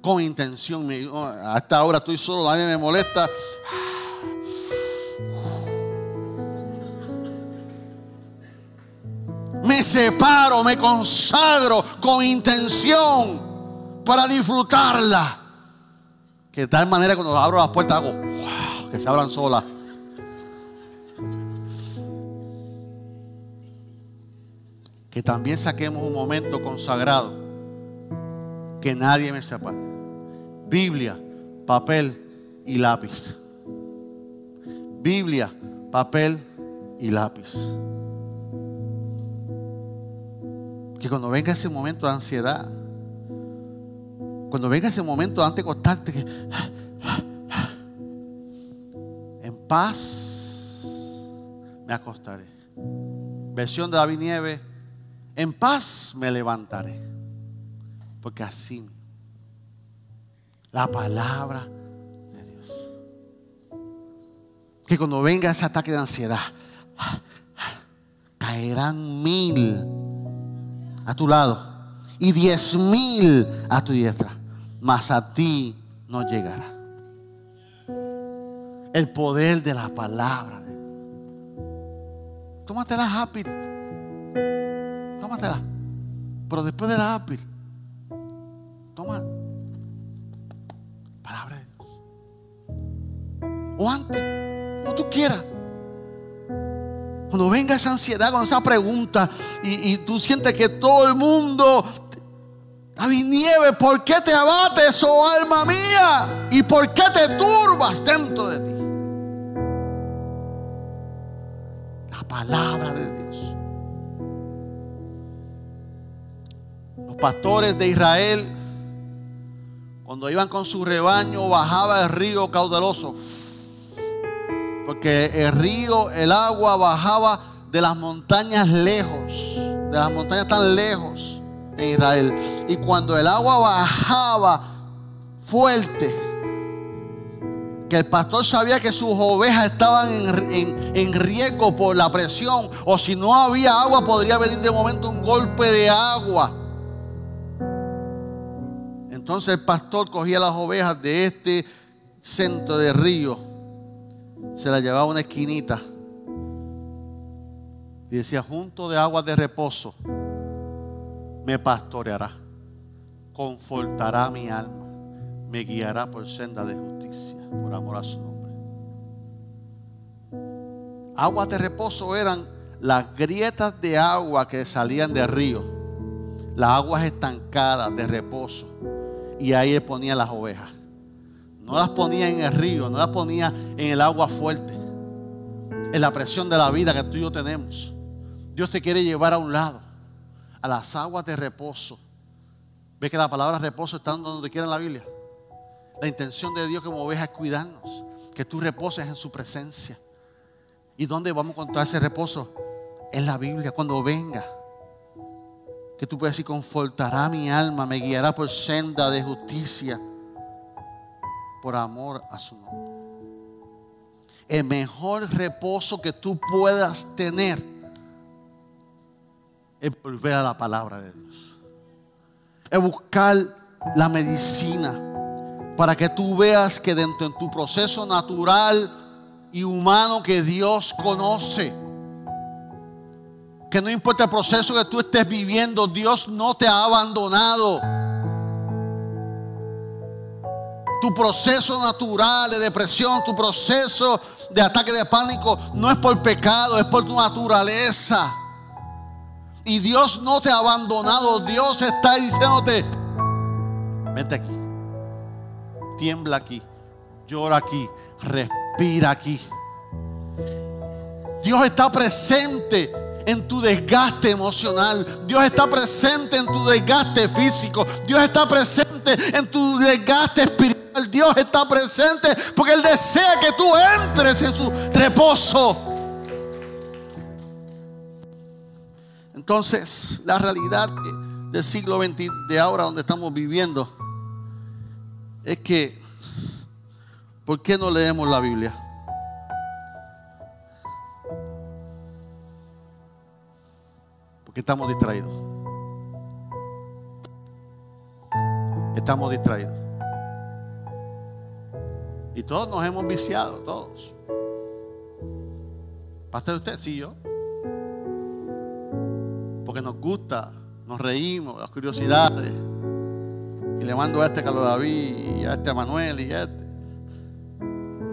Con intención. A esta hora estoy solo, nadie me molesta. Me separo, me consagro con intención para disfrutarla. Que de tal manera cuando abro las puertas hago que se abran solas. Que también saquemos un momento consagrado. Que nadie me separe. Biblia, papel y lápiz. Biblia, papel y lápiz. Que cuando venga ese momento de ansiedad, cuando venga ese momento antes de acostarte, en paz me acostaré. Versión de David Nieve, en paz me levantaré. Porque así la palabra de Dios. Que cuando venga ese ataque de ansiedad, caerán mil a tu lado y diez mil a tu diestra mas a ti no llegará. El poder de la palabra. Tómatela rápido. Tómatela. Pero después de la ápil, toma palabra de Dios. O antes, como tú quieras. Cuando venga esa ansiedad, con esa pregunta, y, y tú sientes que todo el mundo David Nieve, ¿por qué te abates, oh alma mía? ¿Y por qué te turbas dentro de ti? La palabra de Dios. Los pastores de Israel, cuando iban con su rebaño, bajaba el río caudaloso. Porque el río, el agua bajaba de las montañas lejos, de las montañas tan lejos en Israel. Y cuando el agua bajaba fuerte, que el pastor sabía que sus ovejas estaban en, riesgo por la presión, o si no había agua, podría venir de momento un golpe de agua. Entonces el pastor cogía las ovejas de este centro de río, se las llevaba a una esquinita y decía: Junto de aguas de reposo me pastoreará, confortará mi alma me guiará por senda de justicia, por amor a su nombre. Aguas de reposo eran las grietas de agua que salían del río, las aguas estancadas de reposo, y ahí él ponía las ovejas. No las ponía en el río, no las ponía en el agua fuerte, en la presión de la vida que tú y yo tenemos. Dios te quiere llevar a un lado, a las aguas de reposo. Ve que la palabra reposo está donde quiera en la Biblia. La intención de Dios como oveja es cuidarnos, que tú reposes en su presencia. ¿Y dónde vamos a encontrar ese reposo? En la Biblia, cuando venga. Que tú puedas decir, confortará mi alma, me guiará por senda de justicia, por amor a su nombre. El mejor reposo que tú puedas tener es volver a la palabra de Dios. Es buscar la medicina para que tú veas que dentro de tu proceso natural y humano que Dios conoce, que no importa el proceso que tú estés viviendo, Dios no te ha abandonado. Tu proceso natural de depresión, tu proceso de ataque de pánico, no es por pecado, es por tu naturaleza. Y Dios no te ha abandonado. Dios está diciéndote, vente aquí tiembla aquí, llora aquí, respira aquí. Dios está presente en tu desgaste emocional. Dios está presente en tu desgaste físico. Dios está presente en tu desgaste espiritual. Dios está presente porque Él desea que tú entres en su reposo. Entonces, la realidad del siglo XX, de ahora donde estamos viviendo, es que, ¿por qué no leemos la Biblia? Estamos distraídos. Estamos distraídos. Y todos nos hemos viciado, todos. Pastor, usted, sí, yo. Porque nos gusta, nos reímos, las curiosidades. Y le mando a este Carlos David y a este Manuel y a este.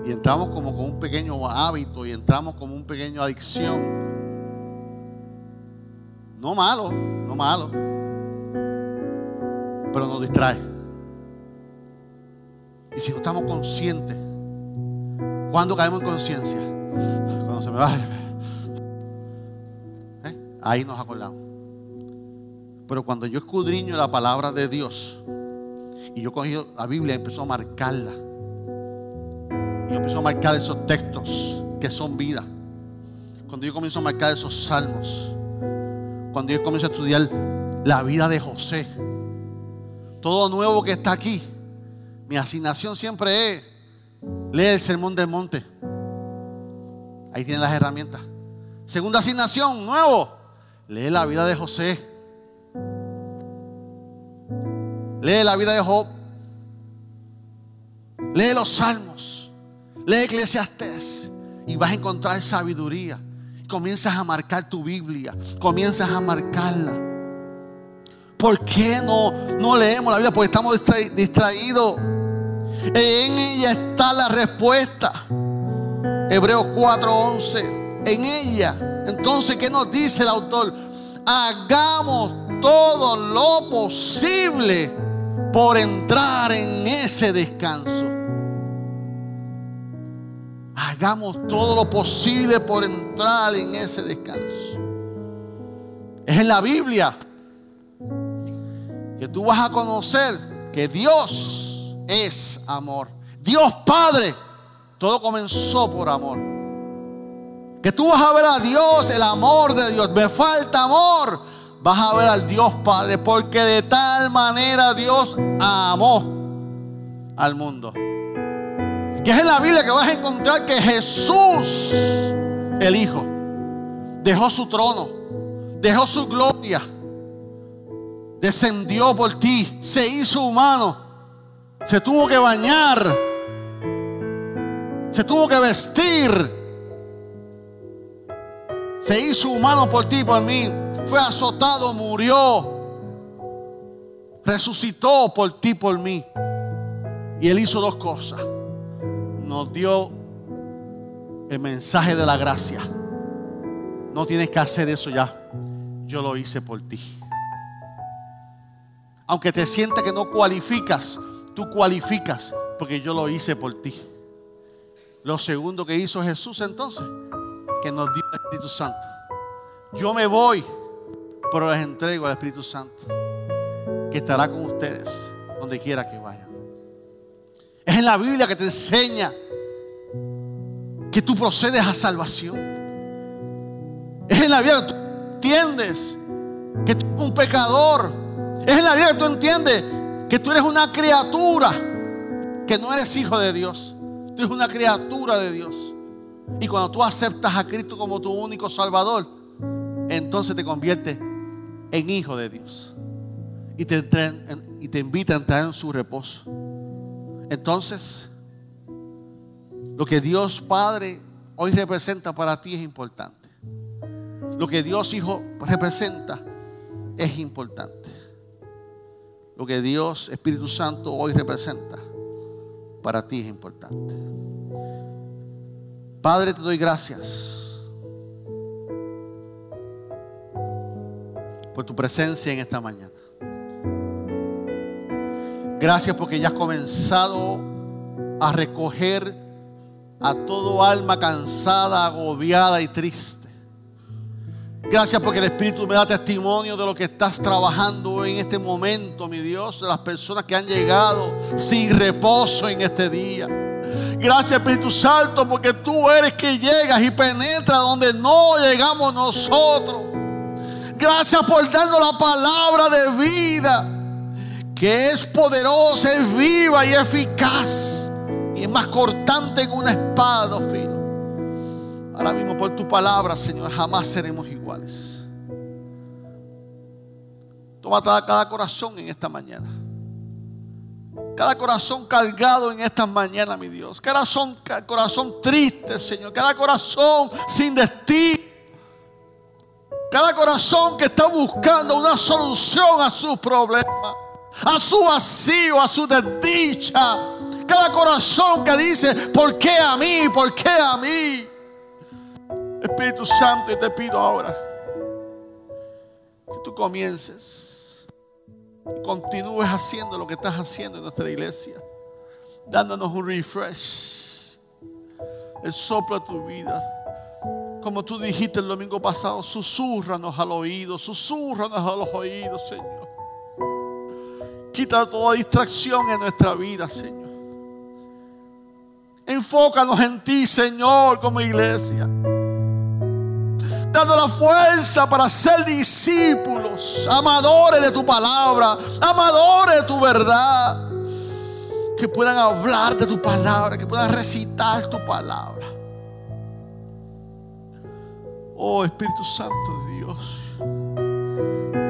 Y entramos como con un pequeño hábito y entramos como un pequeño adicción. No malo, no malo. Pero nos distrae. Y si no estamos conscientes, ¿cuándo caemos en conciencia? Cuando se me va. ¿Eh? Ahí nos acordamos. Pero cuando yo escudriño la palabra de Dios, y yo cogí la Biblia y empezó a marcarla. Yo empezó a marcar esos textos que son vida. Cuando yo comienzo a marcar esos salmos. Cuando yo comienzo a estudiar la vida de José. Todo nuevo que está aquí. Mi asignación siempre es leer el sermón del monte. Ahí tienen las herramientas. Segunda asignación, nuevo. Lee la vida de José. Lee la vida de Job. Lee los salmos. Lee Eclesiastes. Y vas a encontrar sabiduría. Comienzas a marcar tu Biblia. Comienzas a marcarla. ¿Por qué no, no leemos la Biblia? Porque estamos distraídos. En ella está la respuesta. Hebreos 4:11. En ella. Entonces, ¿qué nos dice el autor? Hagamos todo lo posible por entrar en ese descanso. Hagamos todo lo posible por entrar en ese descanso. Es en la Biblia. Que tú vas a conocer que Dios es amor. Dios Padre, todo comenzó por amor. Que tú vas a ver a Dios, el amor de Dios. Me falta amor. Vas a ver al Dios Padre, porque de tal manera Dios amó al mundo. Que es en la Biblia que vas a encontrar que Jesús, el Hijo, dejó su trono, dejó su gloria, descendió por ti, se hizo humano, se tuvo que bañar, se tuvo que vestir, se hizo humano por ti, por mí, fue azotado, murió, resucitó por ti, por mí. Y él hizo dos cosas. Nos dio el mensaje de la gracia. No tienes que hacer eso ya. Yo lo hice por ti. Aunque te sienta que no cualificas, tú cualificas porque yo lo hice por ti. Lo segundo que hizo Jesús entonces, que nos dio el Espíritu Santo. Yo me voy, pero les entrego al Espíritu Santo, que estará con ustedes donde quiera que vayan. Es en la Biblia que te enseña que tú procedes a salvación. Es en la Biblia que tú entiendes que tú eres un pecador. Es en la Biblia que tú entiendes que tú eres una criatura, que no eres hijo de Dios. Tú eres una criatura de Dios. Y cuando tú aceptas a Cristo como tu único Salvador, entonces te conviertes en hijo de Dios. Y te, y te invita a entrar en su reposo. Entonces, lo que Dios Padre hoy representa para ti es importante. Lo que Dios Hijo representa es importante. Lo que Dios Espíritu Santo hoy representa para ti es importante. Padre, te doy gracias por tu presencia en esta mañana. Gracias porque ya has comenzado a recoger a todo alma cansada, agobiada y triste. Gracias porque el Espíritu me da testimonio de lo que estás trabajando en este momento, mi Dios, de las personas que han llegado sin reposo en este día. Gracias Espíritu Santo porque tú eres que llegas y penetras donde no llegamos nosotros. Gracias por darnos la palabra de vida que es poderosa, es viva y eficaz y es más cortante que una espada, filo. Ahora mismo por tu palabra, Señor, jamás seremos iguales. Toma cada corazón en esta mañana. Cada corazón cargado en esta mañana, mi Dios. Cada corazón, cada corazón triste, Señor. Cada corazón sin destino. Cada corazón que está buscando una solución a sus problemas, a su vacío, a su desdicha cada corazón que dice, ¿por qué a mí? ¿Por qué a mí? Espíritu Santo, te pido ahora que tú comiences y continúes haciendo lo que estás haciendo en nuestra iglesia, dándonos un refresh, el soplo de tu vida. Como tú dijiste el domingo pasado, susurranos al oído, susurranos a los oídos, Señor. Quita toda distracción en nuestra vida, Señor. Enfócanos en ti, Señor, como iglesia. Dando la fuerza para ser discípulos, amadores de tu palabra, amadores de tu verdad. Que puedan hablar de tu palabra, que puedan recitar tu palabra. Oh Espíritu Santo de Dios,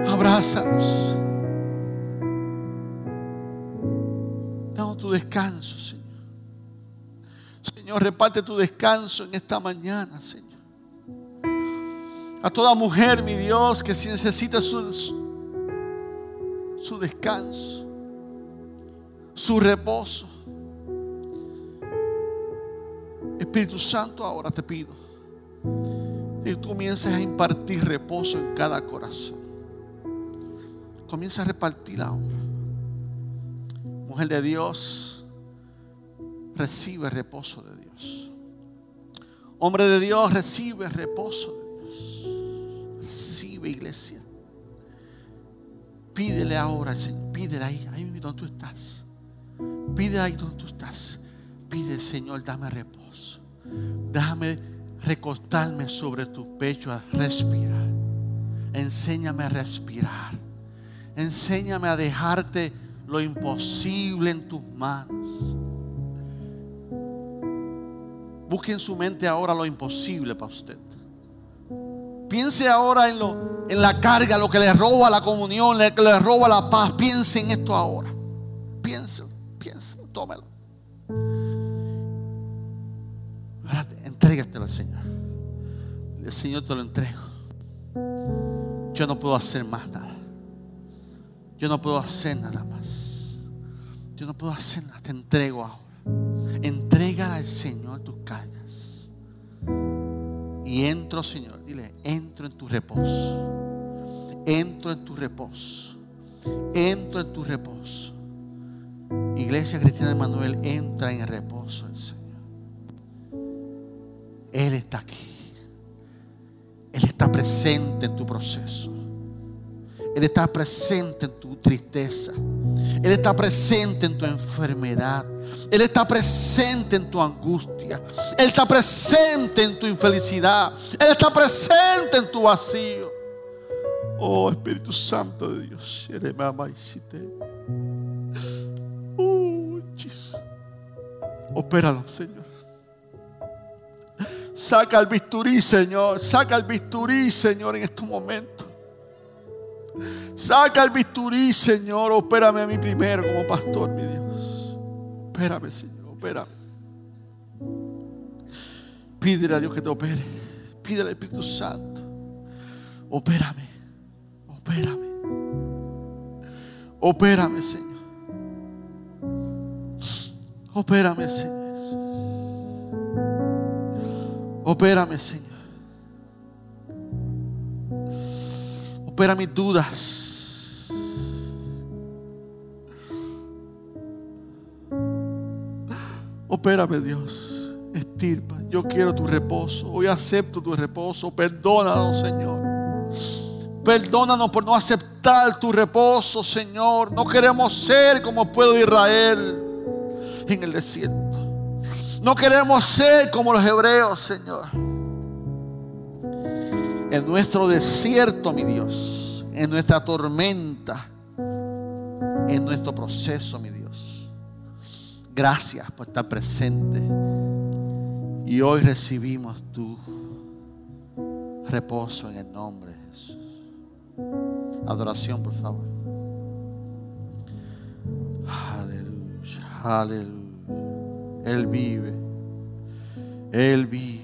abrázanos. Danos tu descanso, Señor. Reparte tu descanso en esta mañana, Señor. A toda mujer, mi Dios, que si necesita su, su descanso, su reposo. Espíritu Santo, ahora te pido que tú comiences a impartir reposo en cada corazón. Comienza a repartir ahora. Mujer de Dios recibe reposo de Dios. Hombre de Dios, recibe reposo de Dios. Recibe iglesia. Pídele ahora. Pídele ahí, ahí donde tú estás. Pide ahí donde tú estás. Pide, Señor, dame reposo. Déjame recostarme sobre tu pecho a respirar. Enséñame a respirar. Enséñame a dejarte lo imposible en tus manos. Busque en su mente ahora lo imposible para usted. Piense ahora en, lo, en la carga, lo que le roba la comunión, lo que le roba la paz. Piense en esto ahora. Piense, piense, tómelo. Ahora entrégatelo al Señor. El Señor te lo entrego. Yo no puedo hacer más nada. Yo no puedo hacer nada más. Yo no puedo hacer nada. Te entrego ahora. Entrega al Señor cargas. Y entro, Señor. Dile, entro en tu reposo. Entro en tu reposo. Entro en tu reposo. Iglesia Cristiana de Manuel entra en el reposo del Señor. Él está aquí. Él está presente en tu proceso. Él está presente en tu tristeza. Él está presente en tu enfermedad. Él está presente en tu angustia. Él está presente en tu infelicidad. Él está presente en tu vacío. Oh Espíritu Santo de Dios. Oh, Opéralo, Señor. Saca el bisturí, Señor. Saca el bisturí, Señor, en estos momentos. Saca el bisturí, Señor. Opérame a mí primero como pastor, mi Dios. Opérame, Señor. Opérame. Pídele a Dios que te opere. Pídele al Espíritu Santo. Opérame. Opérame. Opérame, Señor. Opérame, Señor. Opérame, Señor. Opera mis dudas. Opérame, Dios. Estirpa. Yo quiero tu reposo. Hoy acepto tu reposo. Perdónanos, Señor. Perdónanos por no aceptar tu reposo, Señor. No queremos ser como el pueblo de Israel en el desierto. No queremos ser como los hebreos, Señor en nuestro desierto, mi Dios, en nuestra tormenta, en nuestro proceso, mi Dios. Gracias por estar presente. Y hoy recibimos tu reposo en el nombre de Jesús. Adoración, por favor. Aleluya, aleluya. Él vive. Él vive.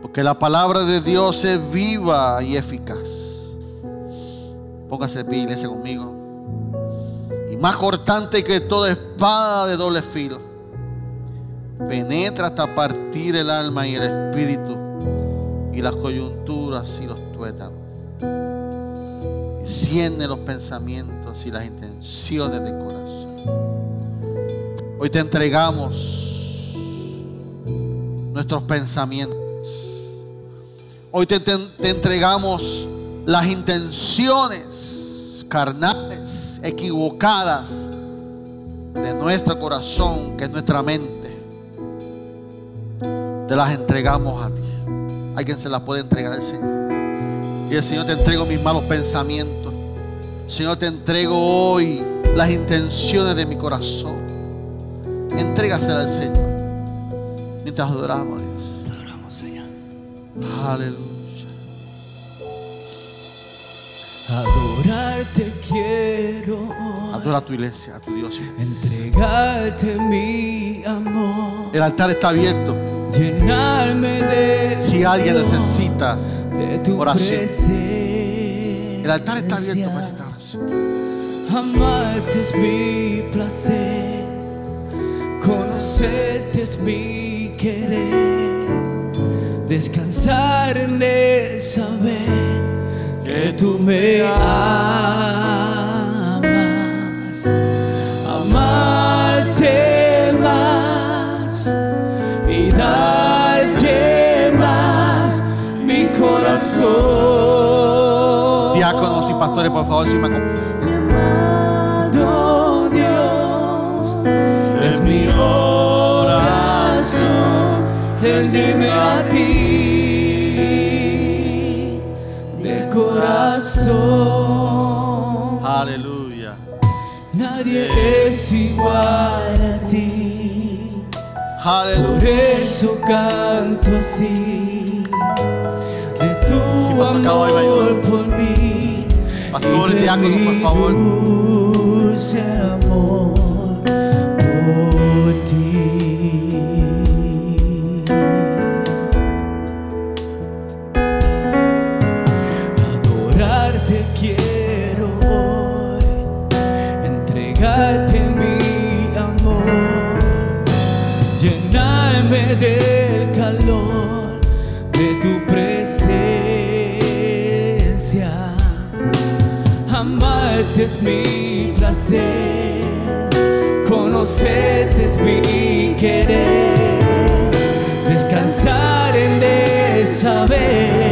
Porque la palabra de Dios es viva y eficaz. Póngase conmigo. Más cortante que toda espada de doble filo. Penetra hasta partir el alma y el espíritu. Y las coyunturas y los tuétanos. Cierne los pensamientos y las intenciones del corazón. Hoy te entregamos nuestros pensamientos Hoy te, entregamos las intenciones carnales, equivocadas de nuestro corazón, que es nuestra mente. Te las entregamos a ti. Alguien se las puede entregar al Señor. Y el Señor te entrego mis malos pensamientos. Señor, te entrego hoy las intenciones de mi corazón. Entrégasela al Señor. Mientras adoramos a Dios. Aleluya. Adorarte quiero. Adora a tu iglesia, a tu Dios. Entregarte mi amor. El altar está abierto. Llenarme de Si alguien necesita de tu oración. El altar está abierto para esta oración. Amarte es mi placer. Conocerte es mi querer descansar en el saber que tú me amas, amarte más y darte más mi corazón. Diáconos y pastores, por favor, si me Amado Dios es mi oración, rendime a ti. Aleluya. Nadie es igual a ti. Aleluya. Por eso canto así. De tu amor por mí. Pastores, diáconos, por favor. mi placer, conocerte es mi querer, descansar en de saber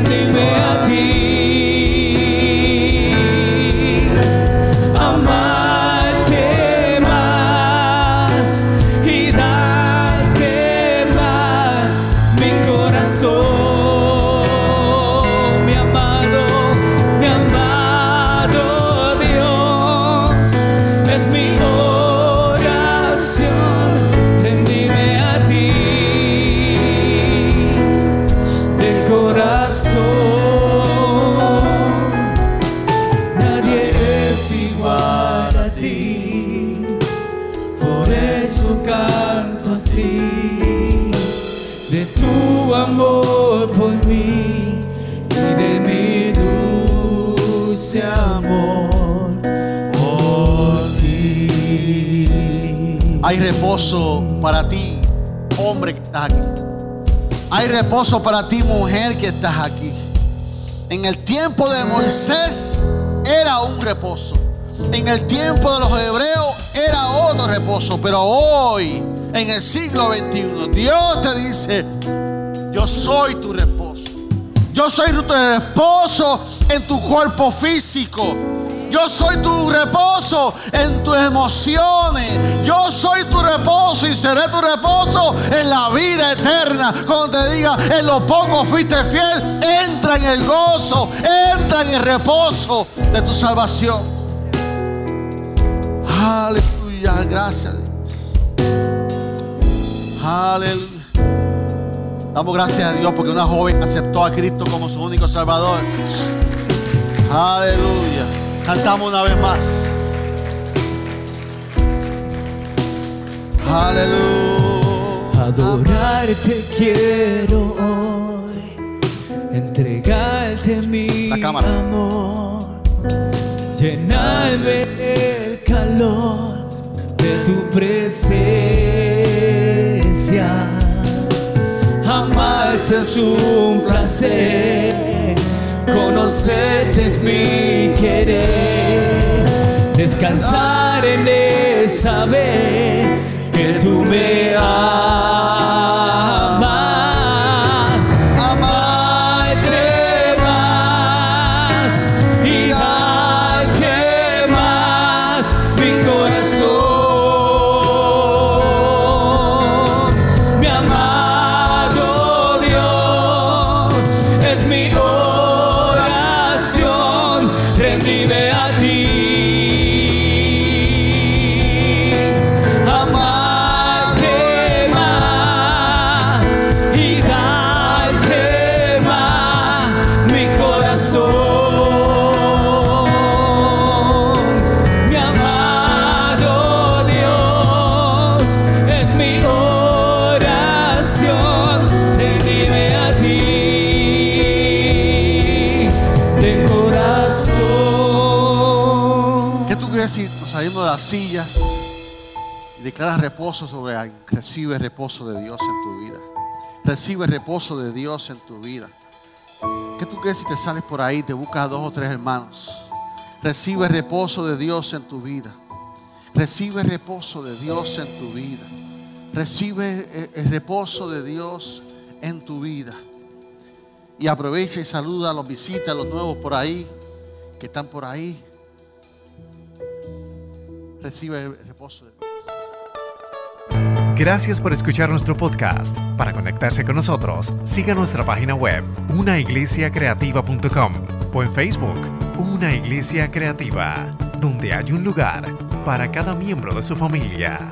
Entiéndeme a ti. Hay reposo para ti, hombre que estás aquí. Hay reposo para ti, mujer que estás aquí. En el tiempo de Moisés era un reposo. En el tiempo de los hebreos era otro reposo. Pero hoy, en el siglo XXI, Dios te dice, yo soy tu reposo. Yo soy tu reposo en tu cuerpo físico. Yo soy tu reposo en tus emociones. Yo soy tu reposo y seré tu reposo en la vida eterna. Cuando te diga, en lo poco fuiste fiel, entra en el gozo, entra en el reposo de tu salvación. Aleluya, gracias. Aleluya. Damos gracias a Dios porque una joven aceptó a Cristo como su único Salvador. Aleluya. Cantamos una vez más. Aleluya. Adorarte quiero hoy, entregarte mi La cámara. amor, llenarme el calor de tu presencia. Amarte es un placer, mi querer, descansar en el saber que tú me amas. Y declaras reposo sobre alguien? Recibe reposo de Dios en tu vida. Recibe reposo de Dios en tu vida. ¿Qué tú crees si te sales por ahí te buscas a dos o tres hermanos? Recibe reposo de Dios en tu vida. Recibe reposo de Dios en tu vida. Recibe eh, el reposo de Dios en tu vida. Y aprovecha y saluda a los visitas, a los nuevos por ahí, que están por ahí. Recibe el reposo de Dios. Gracias por escuchar nuestro podcast. Para conectarse con nosotros, siga nuestra página web, unaiglesiacreativa.com o en Facebook, Una Iglesia Creativa, donde hay un lugar para cada miembro de su familia.